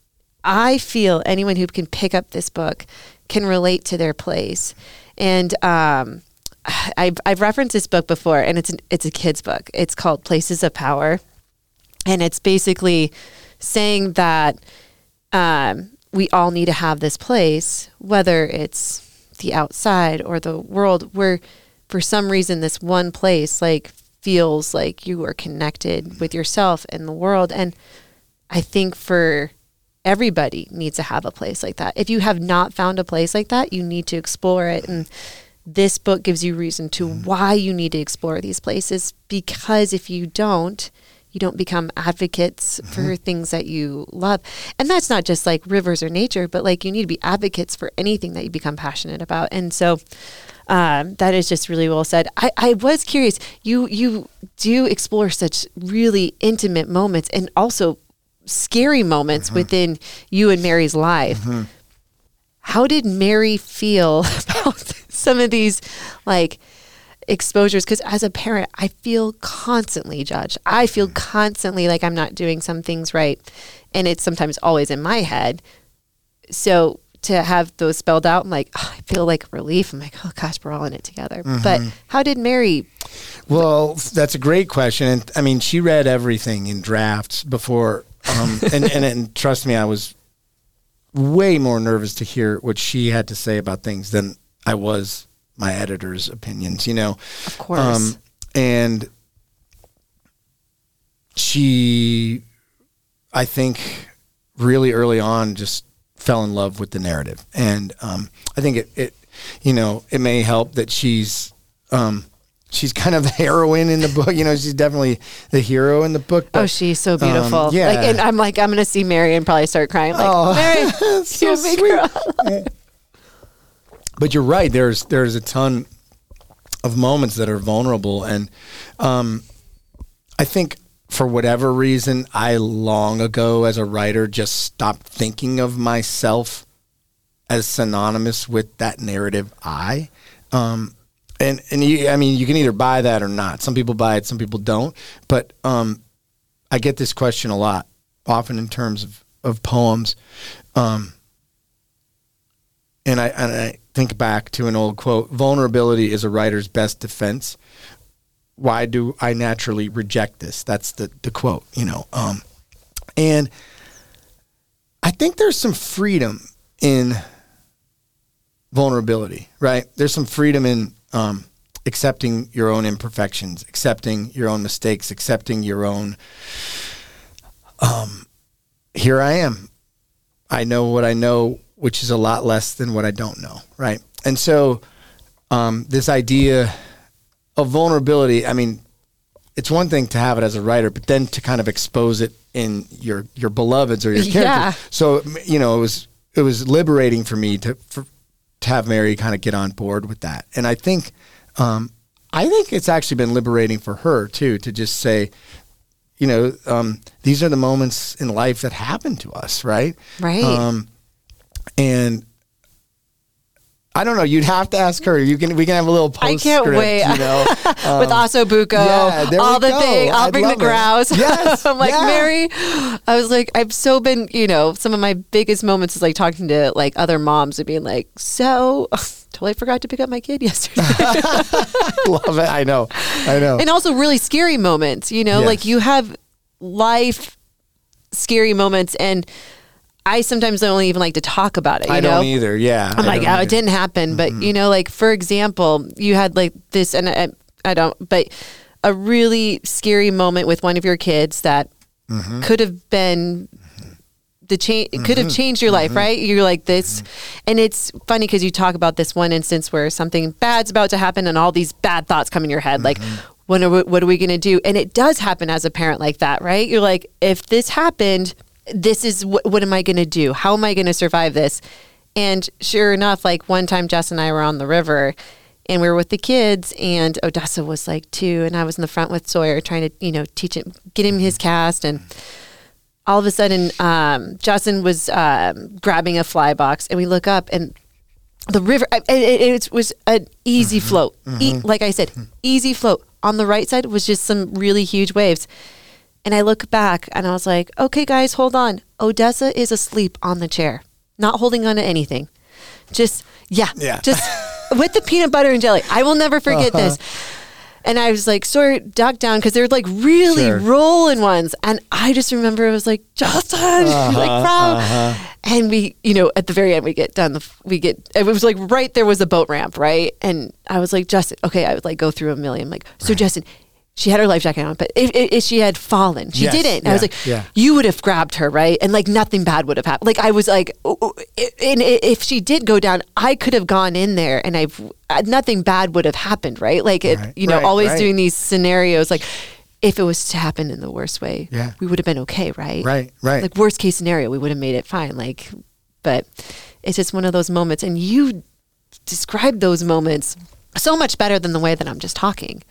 I feel anyone who can pick up this book can relate to their place. And um I've, I've referenced this book before, and it's an, it's a kid's book. It's called Places of Power, and it's basically saying that um, we all need to have this place, whether it's the outside or the world, where for some reason this one place like feels like you are connected with yourself and the world. And I think for everybody needs to have a place like that. If you have not found a place like that, you need to explore it and this book gives you reason to mm-hmm. why you need to explore these places because if you don't you don't become advocates mm-hmm. for things that you love. And that's not just like rivers or nature but like you need to be advocates for anything that you become passionate about. And so um, that is just really well said. I, I was curious you you do explore such really intimate moments and also scary moments mm-hmm. within you and mary's life. Mm-hmm. How did Mary feel about some of these like exposures? Because as a parent, I feel constantly judged. I feel constantly like I'm not doing some things right. And it's sometimes always in my head. So to have those spelled out, I'm like, oh, I feel like relief. I'm like, oh gosh, we're all in it together. But how did Mary? Well, that's a great question. And I mean, she read everything in drafts before. Um, and, and, and trust me, I was way more nervous to hear what she had to say about things than I was my editor's opinions, you know? Of course. Um, and she, I think, really early on just fell in love with the narrative. And um, I think it, it, you know, it may help that she's, um, she's kind of the heroine in the book. You know, she's definitely the hero in the book. oh, she's so beautiful. um, yeah. Like, and I'm like, I'm gonna see Mary and probably start crying. Like, Oh, Mary, so sweet. But you're right. There's there's a ton of moments that are vulnerable, and um, I think for whatever reason, I long ago as a writer just stopped thinking of myself as synonymous with that narrative. I. Um, and and you, I mean, you can either buy that or not. Some people buy it, some people don't. But um, I get this question a lot, often in terms of of poems. Um, and I and I think back to an old quote: "Vulnerability is a writer's best defense." Why do I naturally reject this? That's the the quote, you know. Um, and I think there's some freedom in vulnerability, right? There's some freedom in um, accepting your own imperfections, accepting your own mistakes, accepting your own. Um, here I am. I know what I know, which is a lot less than what I don't know, right? And so, um, this idea of vulnerability, I mean, it's one thing to have it as a writer, but then to kind of expose it in your your beloveds or your characters. Yeah. So you know, it was it was liberating for me to for, to have Mary kind of get on board with that, and I think um, I think it's actually been liberating for her too to just say, you know, um, these are the moments in life that happen to us, right? Right. Um, and I don't know. You'd have to ask her. You can. We can have a little I can't wait. You know, with Um, Ossobuco, yeah, there all we the go. thing. I'll I'd bring the it. grouse. Yes, I'm like yeah. Mary. I was like, I've so been, you know, some of my biggest moments is like talking to like other moms and being like, so totally forgot to pick up my kid yesterday. love it. I know. I know. and also really scary moments, you know, Yes. like you have life scary moments and I sometimes don't even like to talk about it. You I know? don't either. Yeah. I'm I like, oh, either. it didn't happen. But Mm-hmm. you know, like for example, you had like this, and I, I don't, but a really scary moment with one of your kids that Mm-hmm. could have been the change. It could have changed your life, right? You're like this, and it's funny because you talk about this one instance where something bad's about to happen, and all these bad thoughts come in your head, like. When are we, what are we going to do? And it does happen as a parent like that, right? You're like, if this happened, this is what, what am I going to do? How am I going to survive this? And sure enough, like one time Jess and I were on the river and we were with the kids and Odessa was like two and I was in the front with Sawyer trying to, you know, teach him, get him his cast. And all of a sudden, um, Justin was um, grabbing a fly box and we look up and the river, it, it, it was an easy float. E- like I said, easy float. On the right side was just some really huge waves. And I look back and I was like, okay, guys, hold on. Odessa is asleep on the chair, not holding on to anything. Just, yeah, Yeah. just with the peanut butter and jelly. I will never forget Uh-huh. this. And I was like, sort of duck down because they're like really Sure. rolling ones. And I just remember it was like, Justin, Uh-huh, like, bro. And we, you know, at the very end, we get done. The, we get, it was like right there was a boat ramp, right? And I was like, Justin, okay, I would like go through a million. like, so Justin, she had her life jacket on, but if, if, if she had fallen, she Yes, didn't. And I was like, yeah. you would have grabbed her, right? And like nothing bad would have happened. Like I was like, oh, oh, and if she did go down, I could have gone in there and I've uh, nothing bad would have happened, right? Like it, Right, you know, right, always right. doing these scenarios, like if it was to happen in the worst way, Yeah. we would have been okay, right? Right, right. Like worst case scenario, we would have made it fine. Like, but it's just one of those moments, and you describe those moments so much better than the way that I'm just talking.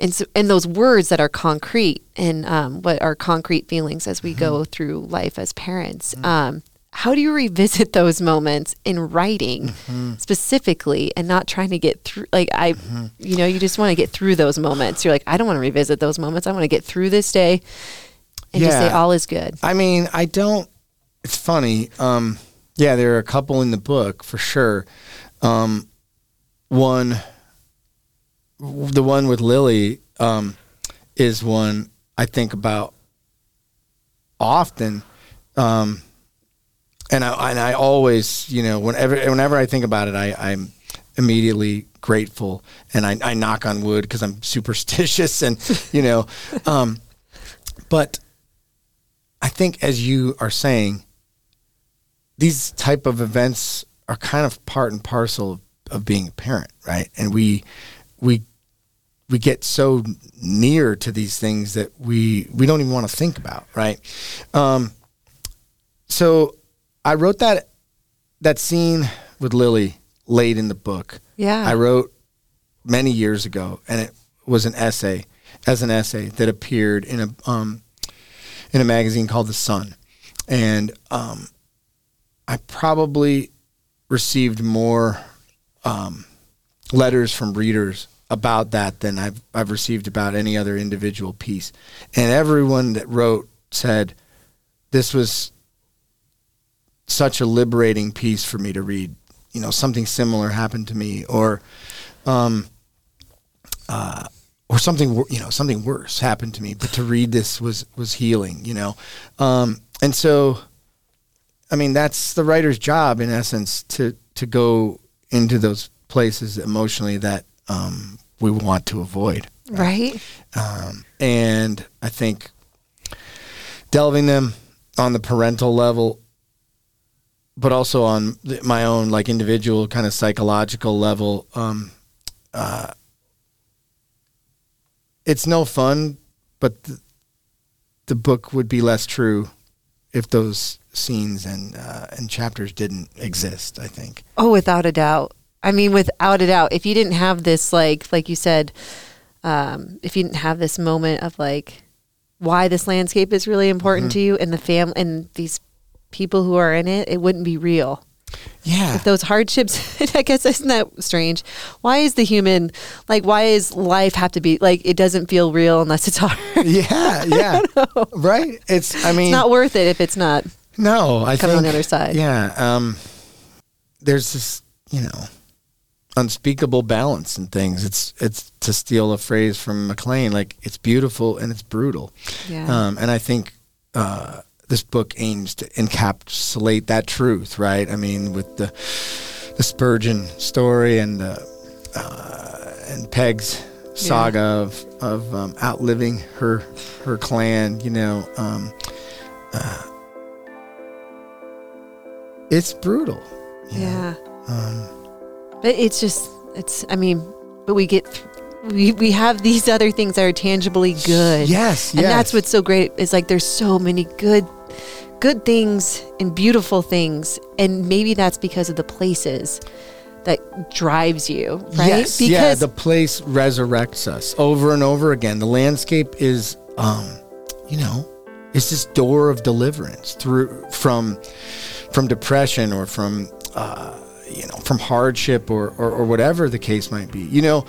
And so, and those words that are concrete and um, what are concrete feelings as we go through life as parents. Um, how do you revisit those moments in writing specifically and not trying to get through like I you know you just want to get through those moments. You're like I don't want to revisit those moments. I want to get through this day and just say all is good. I mean, I don't. It's funny. Um, yeah, there are a couple in the book for sure. Um, one, the one with Lily, um, is one I think about often. Um, and I and I always, you know, whenever whenever I think about it, I, I'm immediately grateful, and I, I knock on wood because I'm superstitious, and you know, um, but I think as you are saying, these type of events are kind of part and parcel of, of being a parent, right? And we we we get so near to these things that we we don't even want to think about, right? Um, so I wrote that that scene with Lily late in the book. Yeah. I wrote many years ago, and it was an essay as an essay that appeared in a um, in a magazine called The Sun, and um, I probably received more um, letters from readers about that than I've I've received about any other individual piece, and everyone that wrote said this was such a liberating piece for me to read. You know, something similar happened to me, or um, uh, or something you know something worse happened to me. But to read this was was healing. You know, um, and so I mean that's the writer's job in essence to to go into those places emotionally that um, we want to avoid Right? um, and I think delving them on the parental level, but also on my own like individual kind of psychological level. Um, uh, it's no fun, but the, the book would be less true if those scenes and uh, and chapters didn't exist. I think. Oh, without a doubt. I mean, without a doubt. If you didn't have this, like, like you said, um, if you didn't have this moment of like why this landscape is really important to you and the fam and these people who are in it, it wouldn't be real. Yeah. With those hardships, I guess isn't that strange? Why is the human like? Why is life have to be like? It doesn't feel real unless it's hard. Yeah, yeah. Right? It's I mean It's not worth it if it's not. No, I coming think on the other side. Yeah, um, there's this, you know, unspeakable balance in things. It's it's to steal a phrase from Maclean, like it's beautiful and it's brutal. Yeah. Um, and I think uh, this book aims to encapsulate that truth, right? I mean, with the the Spurgeon story and the uh, and Peg's saga of of um, outliving her her clan, you know. Um, uh, it's brutal. you know. Yeah. Um, But it's just it's I mean, but we get we we have these other things that are tangibly good. Yes, And that's what's so great is like there's so many good good things and beautiful things and maybe that's because of the places that drives you, right? Yes, yeah, the place resurrects us over and over again. The landscape is, um, you know, it's this door of deliverance through from from depression or from uh, you know from hardship or, or or whatever the case might be. You know,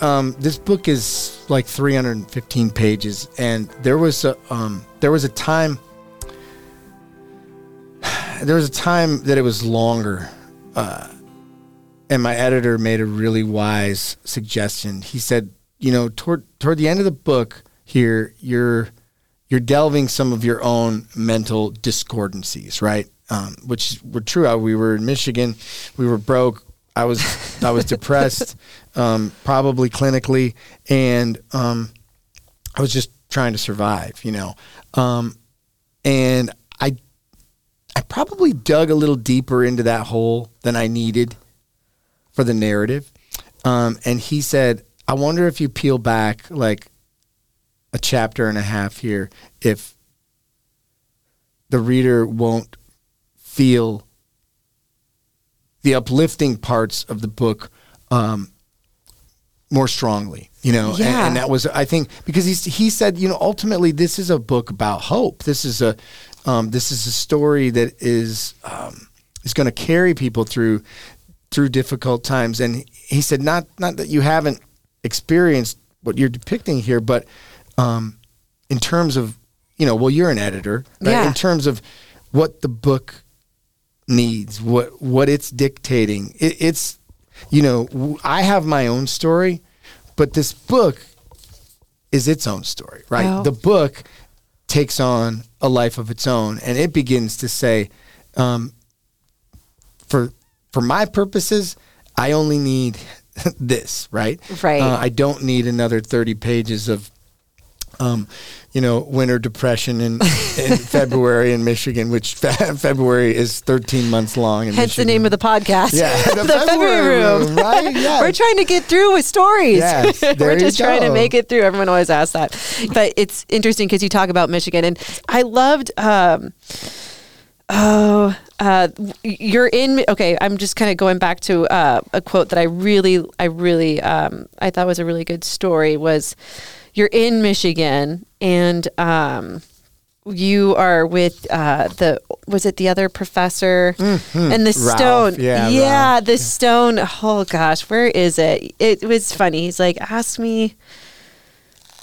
um, this book is like 315 pages, and there was a um, there was a time there was a time that it was longer. Uh, and my editor made a really wise suggestion. He said, you know, toward toward the end of the book here, you're you're delving some of your own mental discordancies, right? Um, which were true. I- We were in Michigan, we were broke. I was I was depressed, um, probably clinically, and um, I was just trying to survive, you know. Um, and I I probably dug a little deeper into that hole than I needed for the narrative. Um, and he said, I wonder if you peel back like a chapter and a half here, if the reader won't feel the uplifting parts of the book um, more strongly, you know, and, Yeah. and that was, I think, because he's, he said, you know, ultimately this is a book about hope. This is a, um, this is a story that is, um, is going to carry people through, through difficult times. And he said, not, not that you haven't experienced what you're depicting here, but, um, in terms of, you know, well, you're an editor, right? Yeah. In terms of what the book needs, what what it's dictating. It, it's you know I have my own story, but this book is its own story, right? Oh. The book takes on a life of its own, and it begins to say, um, for for my purposes, I only need this, right? Right. Uh, I don't need another thirty pages of um, you know, winter depression in, in February in Michigan, which fe- February is 13 months long. In Hence the name of the podcast. Yeah, the the February February Room. Room, right? Yeah. We're trying to get through with stories. Yes, We're just trying to make it through. Everyone always asks that. But it's interesting because you talk about Michigan, and I loved. Um, oh, uh, you're in. Okay, I'm just kind of going back to uh, a quote that I really, I really, um, I thought was a really good story. Was you're in Michigan and. Um, you are with uh, the was it the other professor and the Mm-hmm. Ralph. stone Yeah, yeah Ralph. the stone oh gosh where is it it was funny he's like ask me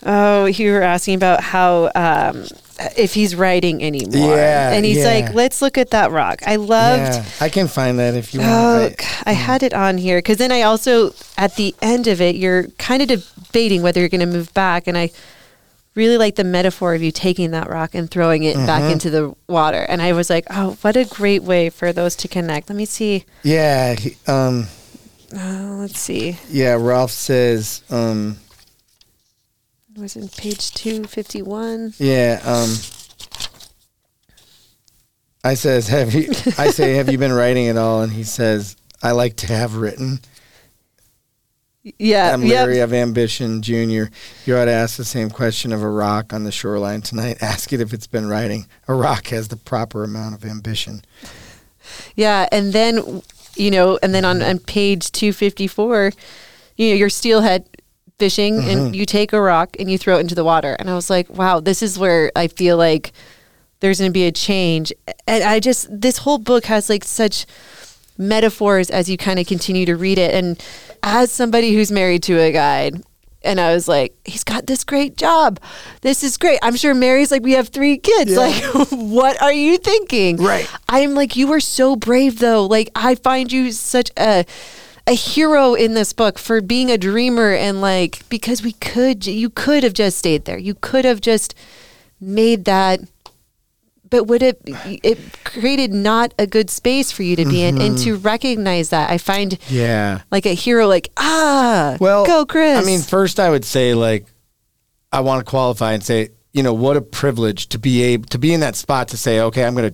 oh you were asking about how um if he's writing anymore Yeah, and he's yeah. like let's look at that rock i loved Yeah, I can find that if you Oh, want. g- I had it on here because then I also at the end of it, you're kind of debating whether you're going to move back, and I really like the metaphor of you taking that rock and throwing it back Mm-hmm. into the water. And I was like, oh, what a great way for those to connect. Let me see. yeah, he, um, Oh, let's see. yeah. Ralph says, um, was in page two fifty one. yeah. Um, I says, have you? I say, have you been writing at all? And he says, I like to have written. Yeah, I'm yep. Of Ambition Jr. You ought to ask the same question of a rock on the shoreline tonight. Ask it if it's been writing. A rock has the proper amount of ambition. Yeah, and then you know, and then on, on page two fifty four, you know, you're steelhead fishing Mm-hmm. and you take a rock and you throw it into the water. And I was like, wow, this is where I feel like there's going to be a change. And I just, this whole book has like such metaphors as you kind of continue to read it. And as somebody who's married to a guide, and I was like, he's got this great job. This is great. I'm sure Mary's like, we have three kids. Like, what are you thinking? Right. I'm like, you were so brave though. Like, I find you such a a hero in this book for being a dreamer and like because we could you could have just stayed there. You could have just made that but would it it created not a good space for you to be in and to recognize that i find Yeah. like a hero like ah Well, go chris I mean, first I would say like I want to qualify and say, you know, what a privilege to be able to be in that spot to say, okay, I'm gonna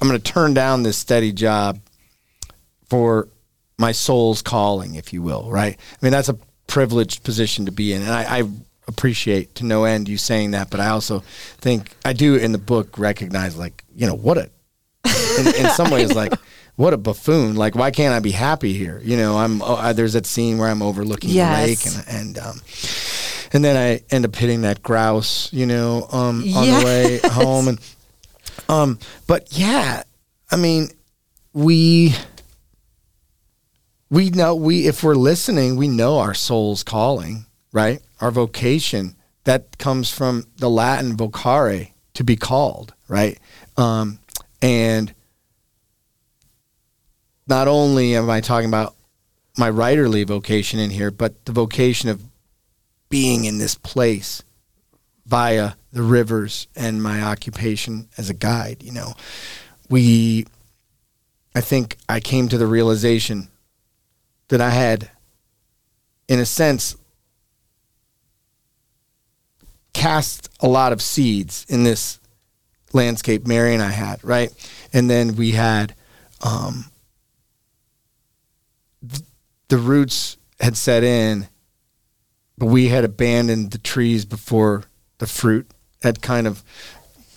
I'm gonna turn down this steady job for my soul's calling, if you will, right? I mean, that's a privileged position to be in, and I, I appreciate to no end you saying that, but I also think I do in the book recognize like, you know, what a in, in some ways like what a buffoon like why can't i be happy here you know i'm oh, I, there's that scene where i'm overlooking Yes. the lake and and um and then i end up hitting that grouse you know um on the way home and um but yeah i mean we we know we if we're listening we know our soul's calling right? Our vocation that comes from the latin vocare to be called right? Um and not only am i talking about my writerly vocation in here but the vocation of being in this place via the rivers and my occupation as a guide you know? We i think i came to the realization that I had, in a sense, cast a lot of seeds in this landscape Mary and I had, right? And then we had um, th- the roots had set in, but we had abandoned the trees before the fruit had kind of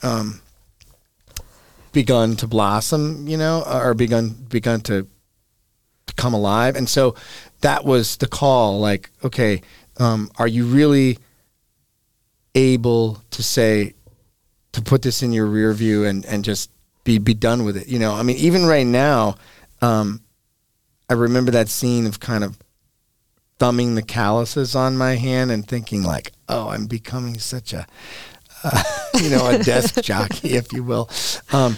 um, begun to blossom, you know, or begun begun to come alive. And so that was the call like, okay, um, are you really able to say, to put this in your rear view and, and just be, be done with it? You know, I mean, even right now, um, I remember that scene of kind of thumbing the calluses on my hand and thinking like, oh, I'm becoming such a, uh, you know, a desk jockey, if you will. Um,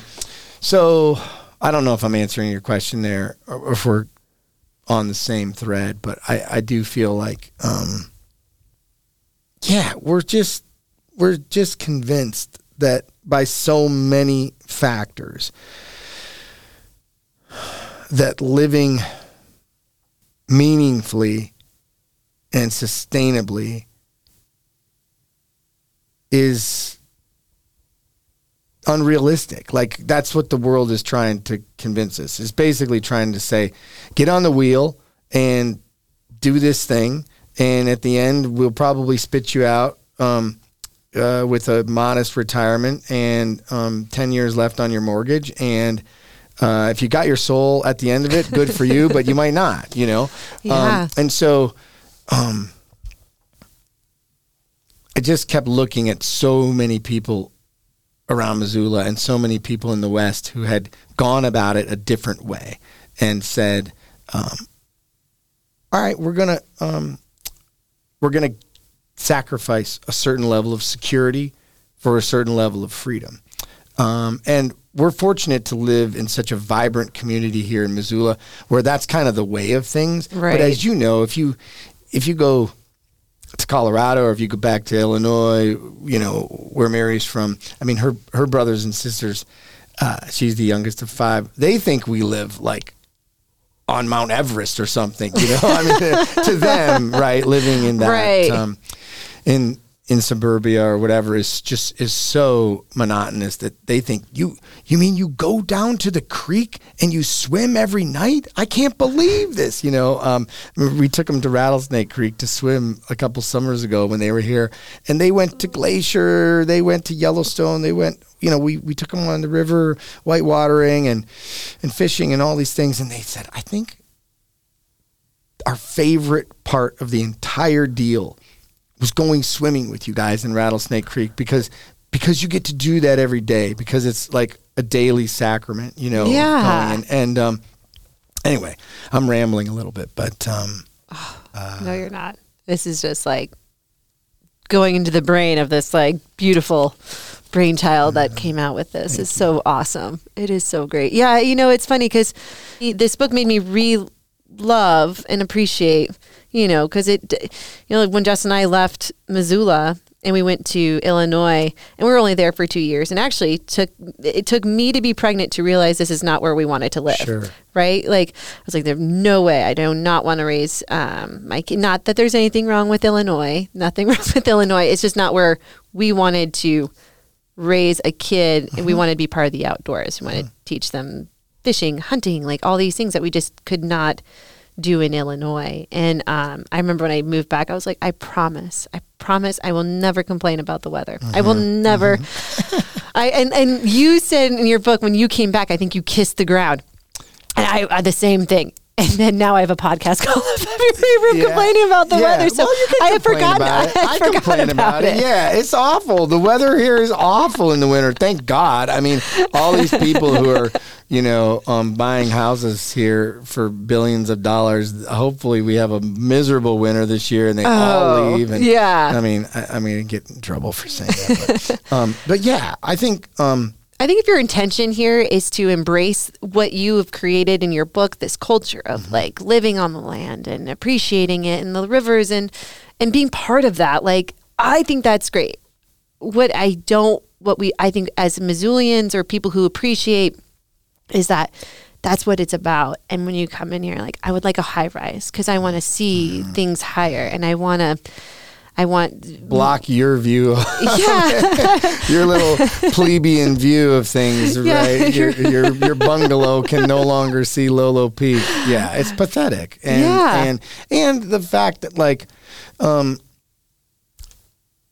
so I don't know if I'm answering your question there or if we're on the same thread, but I, I do feel like, um, yeah, we're just we're just convinced that by so many factors that living meaningfully and sustainably is unrealistic. Like that's what the world is trying to convince us. Is basically trying to say, get on the wheel and do this thing, and at the end we'll probably spit you out um, uh, with a modest retirement and um, ten years left on your mortgage. And uh, if you got your soul at the end of it, good for you. But you might not. You know. Yeah. Um, and so. Um, I just kept looking at so many people around Missoula and so many people in the West who had gone about it a different way and said, um, "All right, we're gonna um, we're gonna sacrifice a certain level of security for a certain level of freedom." Um, and we're fortunate to live in such a vibrant community here in Missoula, where that's kind of the way of things. Right. But as you know, if you if you go to Colorado or if you go back to Illinois, you know, where Mary's from, I mean, her, her brothers and sisters, uh, she's the youngest of five. They think we live like on Mount Everest or something, you know, I mean, to them, right. Living in that, Right. um, in, in suburbia or whatever is just is so monotonous that they think you you mean you go down to the creek and you swim every night? I can't believe this you know? Um, we took them to rattlesnake creek to swim a couple summers ago when they were here and they went to glacier they went to yellowstone they went you know we, we took them on the river white watering and and fishing and all these things and they said i think our favorite part of the entire deal was going swimming with you guys in Rattlesnake Creek because because you get to do that every day because it's like a daily sacrament, you know. Yeah. in. And um, anyway, I'm rambling a little bit, but um, no, you're not. This is just like going into the brain of this like beautiful brainchild that came out with this is so awesome. It is so great. Yeah, you know, it's funny because this book made me re love and appreciate, you know, because it, you know, like when Jess and I left Missoula and we went to Illinois and we were only there for two years and actually took it took me to be pregnant to realize this is not where we wanted to live. Sure. right? Like i was like there's no way. I do not want to raise um, my kid not that there's anything wrong with illinois nothing wrong with illinois. It's just not where we wanted to raise a kid and we wanted to be part of the outdoors. We wanted to teach them fishing hunting like all these things that we just could not do in Illinois. And um, I remember when I moved back, I was like, I promise, I promise, I will never complain about the weather. I will mm-hmm. never. Mm-hmm. I and and you said in your book when you came back, I think you kissed the ground, and I, I the same thing. And then now I have a podcast called The February Room Yeah. complaining about the Yeah. weather. So Well, I had complain forgotten. about it. I, I complain about it. Yeah, it's awful. The weather here is awful in the winter. Thank God. I mean, all these people who are, you know, um, buying houses here for billions of dollars. Hopefully, we have a miserable winter this year, and they Oh, all leave. And yeah. I mean, I, I mean, I get in trouble for saying that. But, um, but yeah, I think. Um, I think if your intention here is to embrace what you have created in your book, this culture of Mm-hmm. like living on the land and appreciating it and the rivers and and being part of that, like I think that's great. What I don't what we I think as Missoulians or people who appreciate is that that's what it's about. And when you come in here, like I would like a high rise because I want to see Mm-hmm. things higher and I want to, I want, block your view, yeah, your little plebeian view of things, Yeah. right? Your, your your bungalow can no longer see Lolo Peak. Yeah, it's pathetic. And Yeah. and and the fact that like um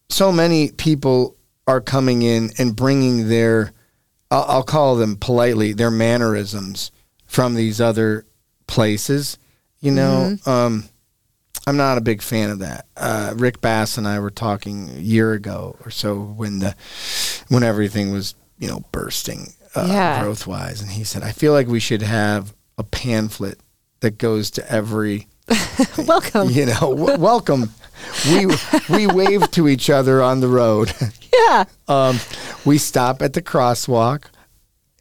so many people are coming in and bringing their I'll, I'll call them politely their mannerisms from these other places. You know, um, I'm not a big fan of that. Uh, Rick Bass and I were talking a year ago or so when the when everything was you know bursting uh, Yeah. growth wise, and he said, I feel like we should have a pamphlet that goes to every welcome. you know w- welcome. We we wave to each other on the road. Yeah. um, we stop at the crosswalk,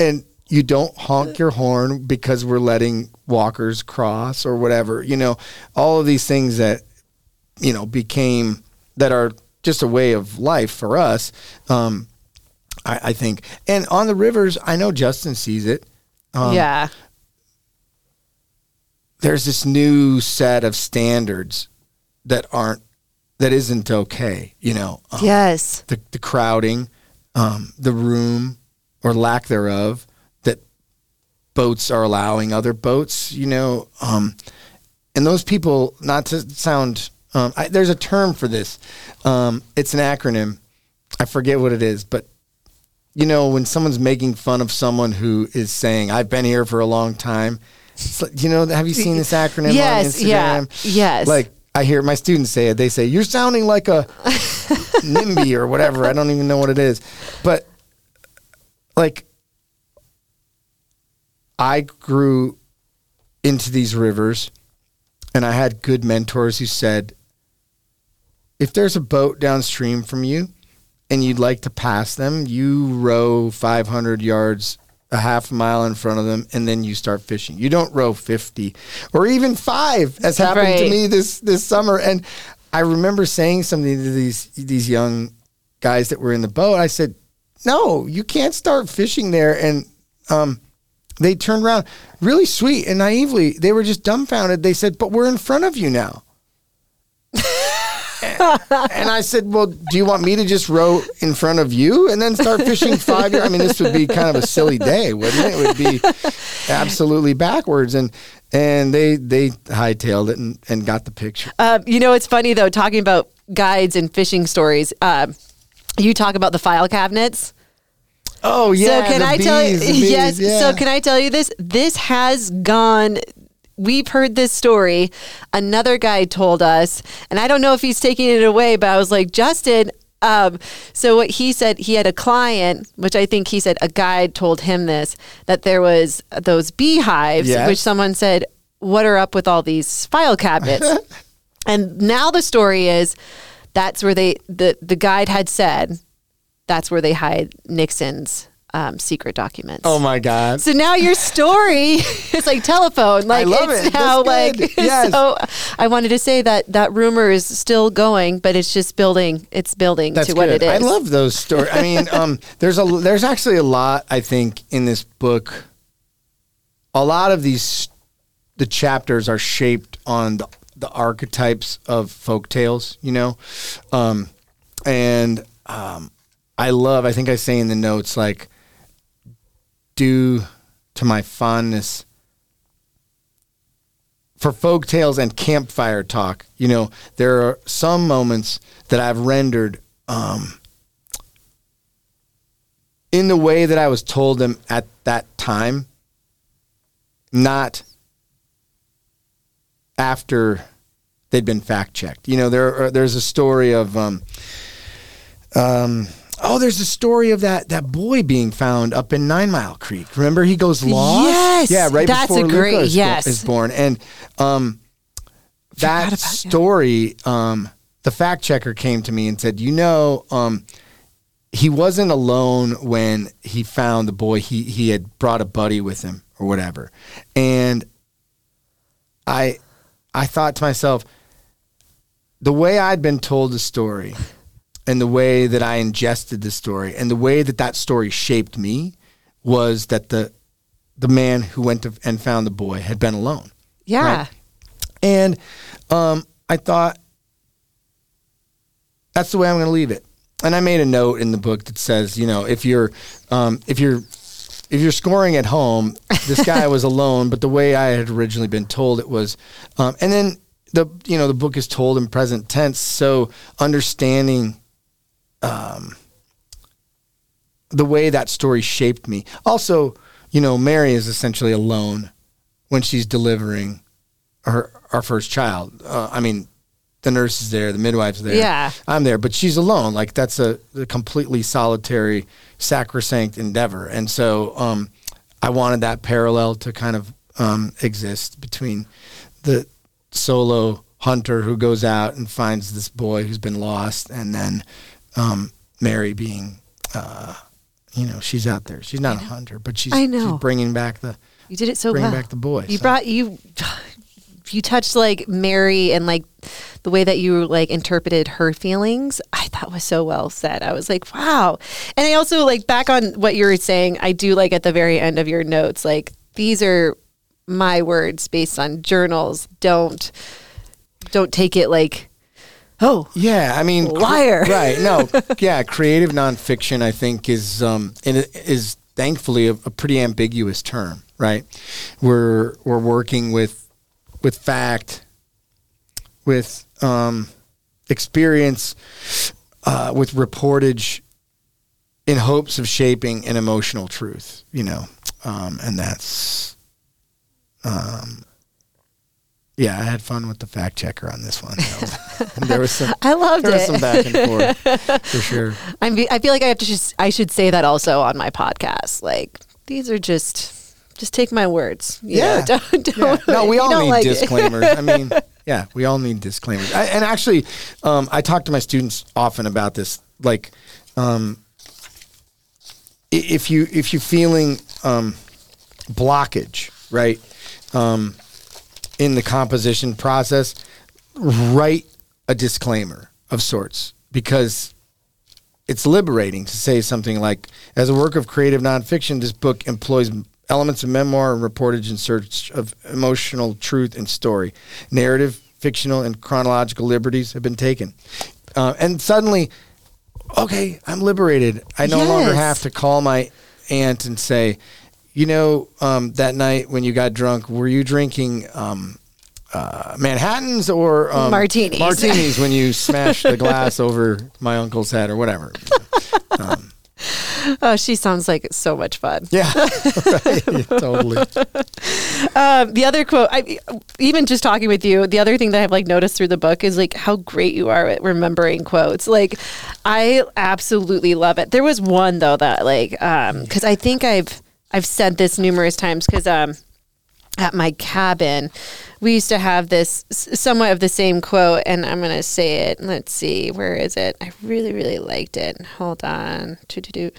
and you don't honk your horn because we're letting walkers cross or whatever. You know, all of these things that you know became that are just a way of life for us. Um, I, I think, and on the rivers, I know Justin sees it. Um, yeah. There's this new set of standards that aren't that isn't okay. You know, um, Yes. the, the crowding, um, the room or lack thereof boats are allowing other boats, you know, um, and those people, not to sound, um, I, there's a term for this. Um, it's an acronym. I forget what it is, but you know, when someone's making fun of someone who is saying, I've been here for a long time, like, you know, have you seen this acronym Yes, on Instagram? yeah, yes. Like, I hear my students say it. They say, You're sounding like a NIMBY or whatever. I don't even know what it is. But like I grew into these rivers and I had good mentors who said, if there's a boat downstream from you and you'd like to pass them, you row 500 yards, a half mile in front of them, and then you start fishing. You don't row 50 or even five, as happened to me this, this summer. And I remember saying something to these, these young guys that were in the boat. I said, no, you can't start fishing there. And, um, they turned around really sweet and naively. They were just dumbfounded. They said, But we're in front of you now. and I said, Well, do you want me to just row in front of you and then start fishing five years? I mean, this would be kind of a silly day, wouldn't it? It would be absolutely backwards. And and they they hightailed it and, and got the picture. Uh, you know, it's funny though, talking about guides and fishing stories. Um, you talk about the file cabinets. Oh yeah. so can I tell you? bees, yes. yeah. So can I tell you this? This has gone. We've heard this story. Another guy told us, and I don't know if he's taking it away, but I was like, Justin, Um, so what he said, he had a client, which I think he said a guide told him this that there was those beehives, Yes. which someone said, "What are up with all these file cabinets?" and now the story is that's where they the the guide had said that's where they hide Nixon's um, secret documents. Oh my God. So now your story is like telephone. Like love it's it. now That's like good. Yes. so I wanted to say that that rumor is still going, but it's just building it's building That's to what it is. I love those stories. I mean, um, there's a there's actually a lot I think in this book. A lot of these the chapters are shaped on the, the archetypes of folk tales, you know, um, and um, I love. I think I say in the notes like, due to my fondness for folk tales and campfire talk, you know, there are some moments that I've rendered um, in the way that I was told them at that time, not after they'd been fact checked. You know, there are, there's a story of um, um, oh, there's a story of that that boy being found up in Nine Mile Creek. Remember, he goes lost. Yes, yeah, right that's before a great- Luca is, yes. is born, and um, that story. Um, the fact checker came to me and said, you know, um, he wasn't alone when he found the boy. He he had brought a buddy with him or whatever, and I I thought to myself, the way I'd been told the story, and the way that I ingested the story, and the way that that story shaped me, was that the the man who went to, and found the boy had been alone. yeah. Right. And um, I thought that's the way I'm going to leave it. And I made a note in the book that says, you know, if you're um, if you're if you're scoring at home, this guy was alone, but the way I had originally been told it was, um, and then the you know the book is told in present tense, so understanding um, the way that story shaped me. Also, you know, Mary is essentially alone when she's delivering her our first child. Uh, I mean, the nurse is there, the midwife's there. Yeah. I'm there, but she's alone. Like that's a, a completely solitary, sacrosanct endeavor. And so, um, I wanted that parallel to kind of um, exist between the solo hunter who goes out and finds this boy who's been lost, and then um, Mary being, uh, you know, she's out there. She's not a hunter, but she's, I know. she's bringing back the You did it so bringing well. back the boy. You so. brought you you touched like Mary and like the way that you like interpreted her feelings. I thought was so well said. I was like, wow. And I also like back on what you were saying. I do like at the very end of your notes, like these are my words based on journals. Don't don't take it like oh Yeah, I mean, cr- Liar. right? No, yeah, creative nonfiction. I think is um is thankfully a, a pretty ambiguous term, right? We're we're working with with fact, with um experience, uh, with reportage, in hopes of shaping an emotional truth, you know, um, and that's. Um, yeah, I had fun with the fact checker on this one. there was some I loved there was it. some back and forth for sure. I'm, I feel like I have to just I should say that also on my podcast. Like these are just just take my words. you know, Yeah. don't, don't, Yeah. No, we all need like disclaimers. I mean, yeah, we all need disclaimers. I, and actually, um, I talk to my students often about this. Like, um, if you if you're feeling um, blockage, right, um, in the composition process, write a disclaimer of sorts because it's liberating to say something like, as a work of creative nonfiction, this book employs elements of memoir and reportage in search of emotional truth and story. Narrative, fictional, and chronological liberties have been taken. Uh, and suddenly, okay, I'm liberated. I no longer have to call my aunt and say, you know, um, that night when you got drunk, were you drinking um, uh, Manhattans or um, Martinis. Martinis when you smashed the glass over my uncle's head or whatever. Oh, she sounds like so much fun. Yeah, right. totally. um, the other quote, I, even just talking with you, the other thing that I've like noticed through the book is like how great you are at remembering quotes. Like, I absolutely love it. There was one though that like, um, because I think I've I've said this numerous times because um, at my cabin, we used to have this somewhat of the same quote, and I'm gonna say it. Let's see, where is it? I really really liked it. Hold on. Do-do-do.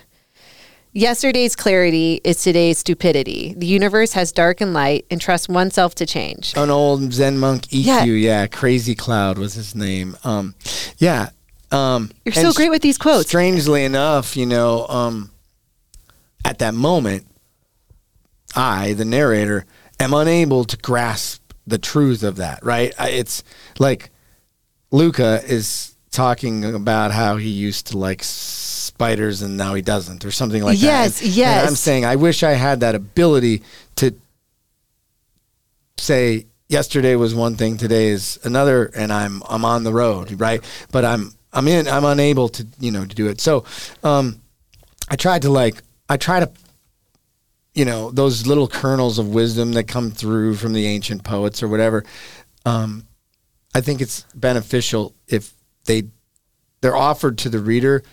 Yesterday's clarity is today's stupidity. The universe has dark and light, and trust oneself to change. An old Zen monk Ikkyu, Yeah. yeah, Crazy Cloud was his name. Um, yeah. Um, You're so great with these quotes. Strangely enough, you know, um, at that moment, I, the narrator, am unable to grasp the truth of that. Right? It's like Luca is talking about how he used to like spiders and now he doesn't, or something like Yes, that. Yes, yes. And I'm saying I wish I had that ability to say yesterday was one thing, today is another, and I'm I'm on the road, right? But I'm I'm in I'm unable to you know to do it. So um, I tried to like I try to you know those little kernels of wisdom that come through from the ancient poets or whatever. Um, I think it's beneficial if they they're offered to the reader.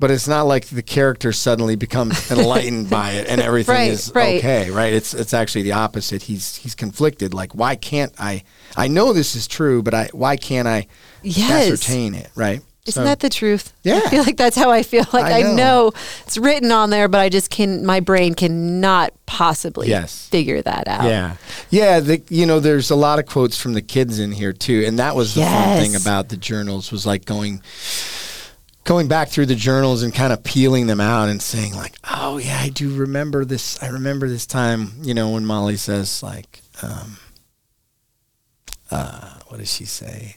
But it's not like the character suddenly becomes enlightened by it and everything Right, is right. okay, right? It's it's actually the opposite. He's he's conflicted. Like, why can't I? I know this is true, but I why can't I Yes. ascertain it? Right? Isn't So- that the truth? Yeah. I feel like that's how I feel. Like I I know. know. it's written on there, but I just can. My brain cannot possibly Yes. figure that out. Yeah, yeah. The, you know, there's a lot of quotes from the kids in here too, and that was the fun thing about the journals was like going, going back through the journals and kind of peeling them out and saying like, oh yeah, I do remember this. I remember this time. You know, when Molly says like, um, uh, what does she say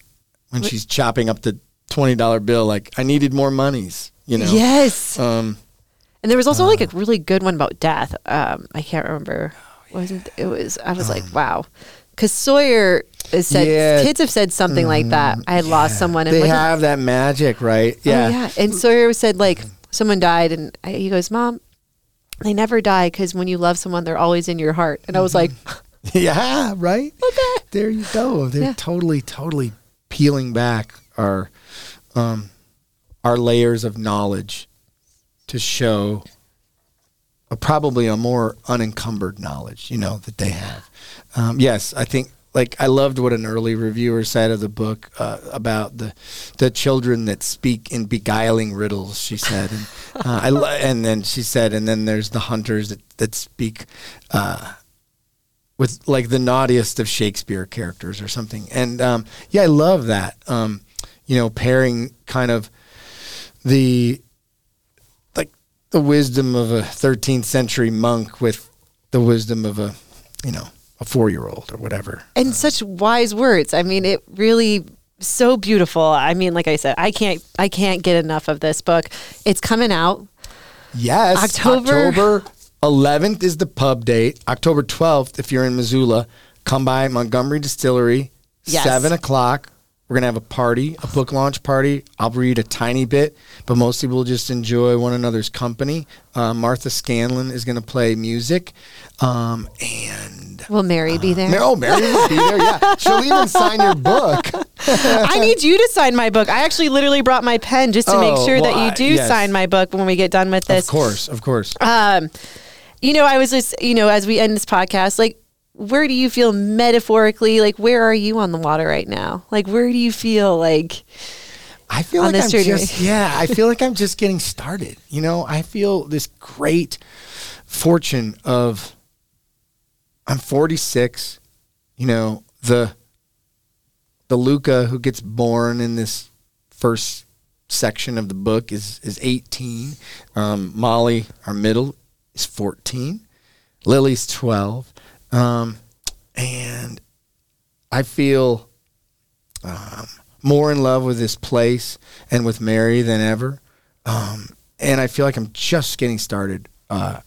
when she's chopping up the twenty dollar bill? Like, I needed more monies. You know. Yes. Um, And there was also like a Uh. really good one about death. Um, I can't remember. Oh, Wasn't it was? I was like, wow. Because Sawyer has said Yeah. Mm-hmm. kids have said something like that. I had lost someone, and they did- have that magic, right? Oh, yeah. And Sawyer said like someone died, and I, he goes, "Mom, they never die because when you love someone, they're always in your heart." And I was like, Yeah, right. Okay. There you go. They're Yeah. totally, totally peeling back our um, our layers of knowledge to show a, probably a more unencumbered knowledge, you know, that they have. Um, yes, I think like I loved what an early reviewer said of the book uh, about the the children that speak in beguiling riddles. She said, and uh, I and then she said, and then there's the hunters that that speak. Uh, with like the naughtiest of Shakespeare characters or something. And um, yeah, I love that. Um, you know, pairing kind of the like the wisdom of a 13th century monk with the wisdom of a you know a four year old or whatever. and uh, such wise words. I mean, it really so beautiful. I mean, like I said, I can't I can't get enough of this book. It's coming out. Yes, October- October 11th is the pub date. October 12th, if you're in Missoula, come by Montgomery Distillery, Yes. seven o'clock. We're gonna have a party, a book launch party. I'll read a tiny bit, but mostly we'll just enjoy one another's company. Uh, Martha Scanlon is gonna play music, um, and Will Mary be there? Mar- oh, Mary will be there. Yeah, she'll even sign your book. I need you to sign my book. I actually literally brought my pen just to make Oh, sure well, that you I- do yes. sign my book when we get done with this. Of course, of course. Um, you know, I was just, you know, as we end this podcast, like, where do you feel metaphorically? Like, where are you on the water right now? Like, where do you feel like? I feel on like this I'm journey. just yeah, I feel like I'm just getting started. You know, I feel this great fortune of I'm 46. You know, the the Luca who gets born in this first section of the book is is 18. Um, Molly, our middle, is 14. Lily's 12. Um, and I feel um, more in love with this place and with Mary than ever. Um, and I feel like I'm just getting started uh,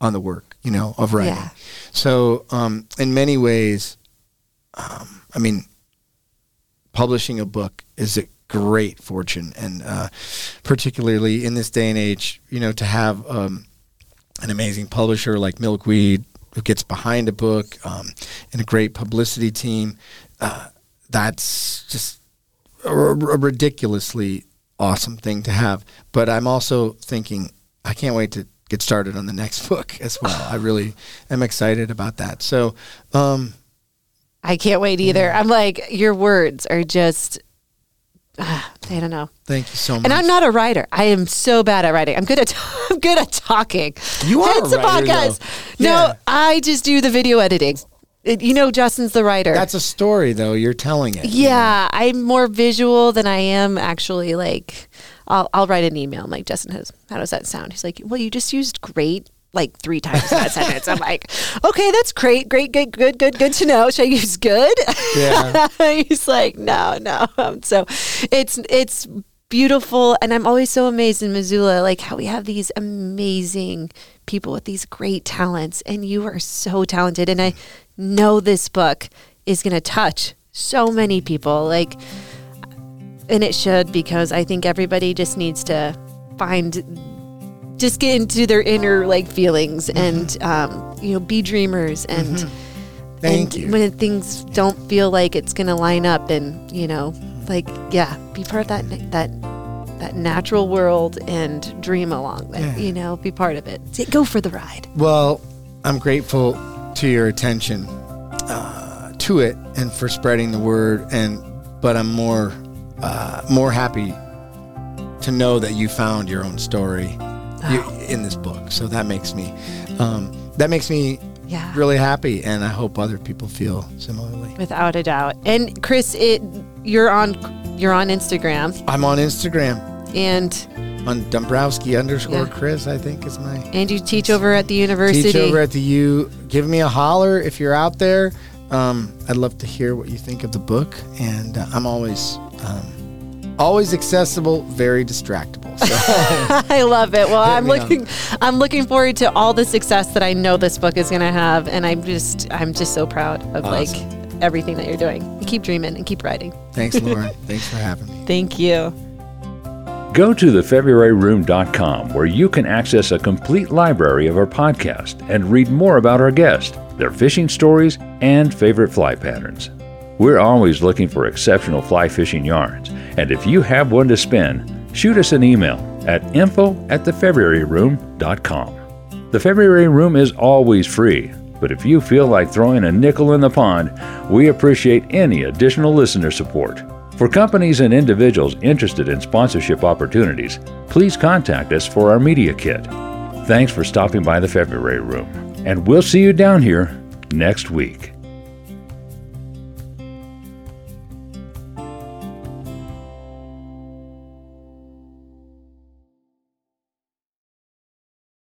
on the work, you know, of writing. Yeah. So, um, in many ways, um, I mean, publishing a book is a great fortune, and uh, particularly in this day and age, you know, to have um, an amazing publisher like Milkweed, who gets behind a book um, and a great publicity team. Uh, that's just a, a ridiculously awesome thing to have. But I'm also thinking, I can't wait to get started on the next book as well. I really am excited about that. So, um, I can't wait either. I'm like, your words are just, Ah, I don't know. Thank you so much. And I'm not a writer. I am so bad at writing. I'm good at I'm good at talking. You are Hence a the writer, podcast. though. No, Yeah. I just do the video editing. It- you know, Justin's the writer. That's a story, though. You're telling it. yeah, I'm more visual than I am actually like. I'll I'll write an email. I'm like, Justin has. How does that sound? He's like, well, you just used great like three times in that sentence. I'm like, okay, that's great, great, good, good, good, good to know. Should I use good? Yeah. He's like, no, no. Um, so it's it's beautiful, and I'm always so amazed in Missoula, like how we have these amazing people with these great talents, and you are so talented, and I know this book is going to touch so many people, like, and it should because I think everybody just needs to find just get into their inner like feelings and um, you know be dreamers and Thank and you. when things don't feel like it's gonna line up and you know like yeah be part of that that that natural world and dream along with Yeah. you know be part of it go for the ride Well, I'm grateful to your attention uh, to it and for spreading the word. And but I'm more uh, more happy to know that you found your own story you, in this book. So that makes me um, that makes me yeah really happy, and I hope other people feel similarly. without a doubt and chris it you're on you're on instagram I'm on Instagram and on Dombrowski underscore Yeah. Chris. I think is my and you teach over at the university teach over at the U. Give me a holler if you're out there. Um, I'd love to hear what you think of the book, and uh, I'm always um, always accessible, very distractible. So I love it. Well, I'm me up. looking I'm looking forward to all the success that I know this book is going to have and I'm just I'm just so proud of like everything that you're doing. Keep dreaming and keep writing. thanks, Lauren. thanks for having me. Thank you. Go to thefebruaryroom.com where you can access a complete library of our podcast and read more about our guests, their fishing stories, and favorite fly patterns. We're always looking for exceptional fly fishing yarns, and if you have one to spin, shoot us an email at info at thefebruaryroom.com. The February Room is always free, but if you feel like throwing a nickel in the pond, we appreciate any additional listener support. For companies and individuals interested in sponsorship opportunities, please contact us for our media kit. Thanks for stopping by the February Room, and we'll see you down here next week.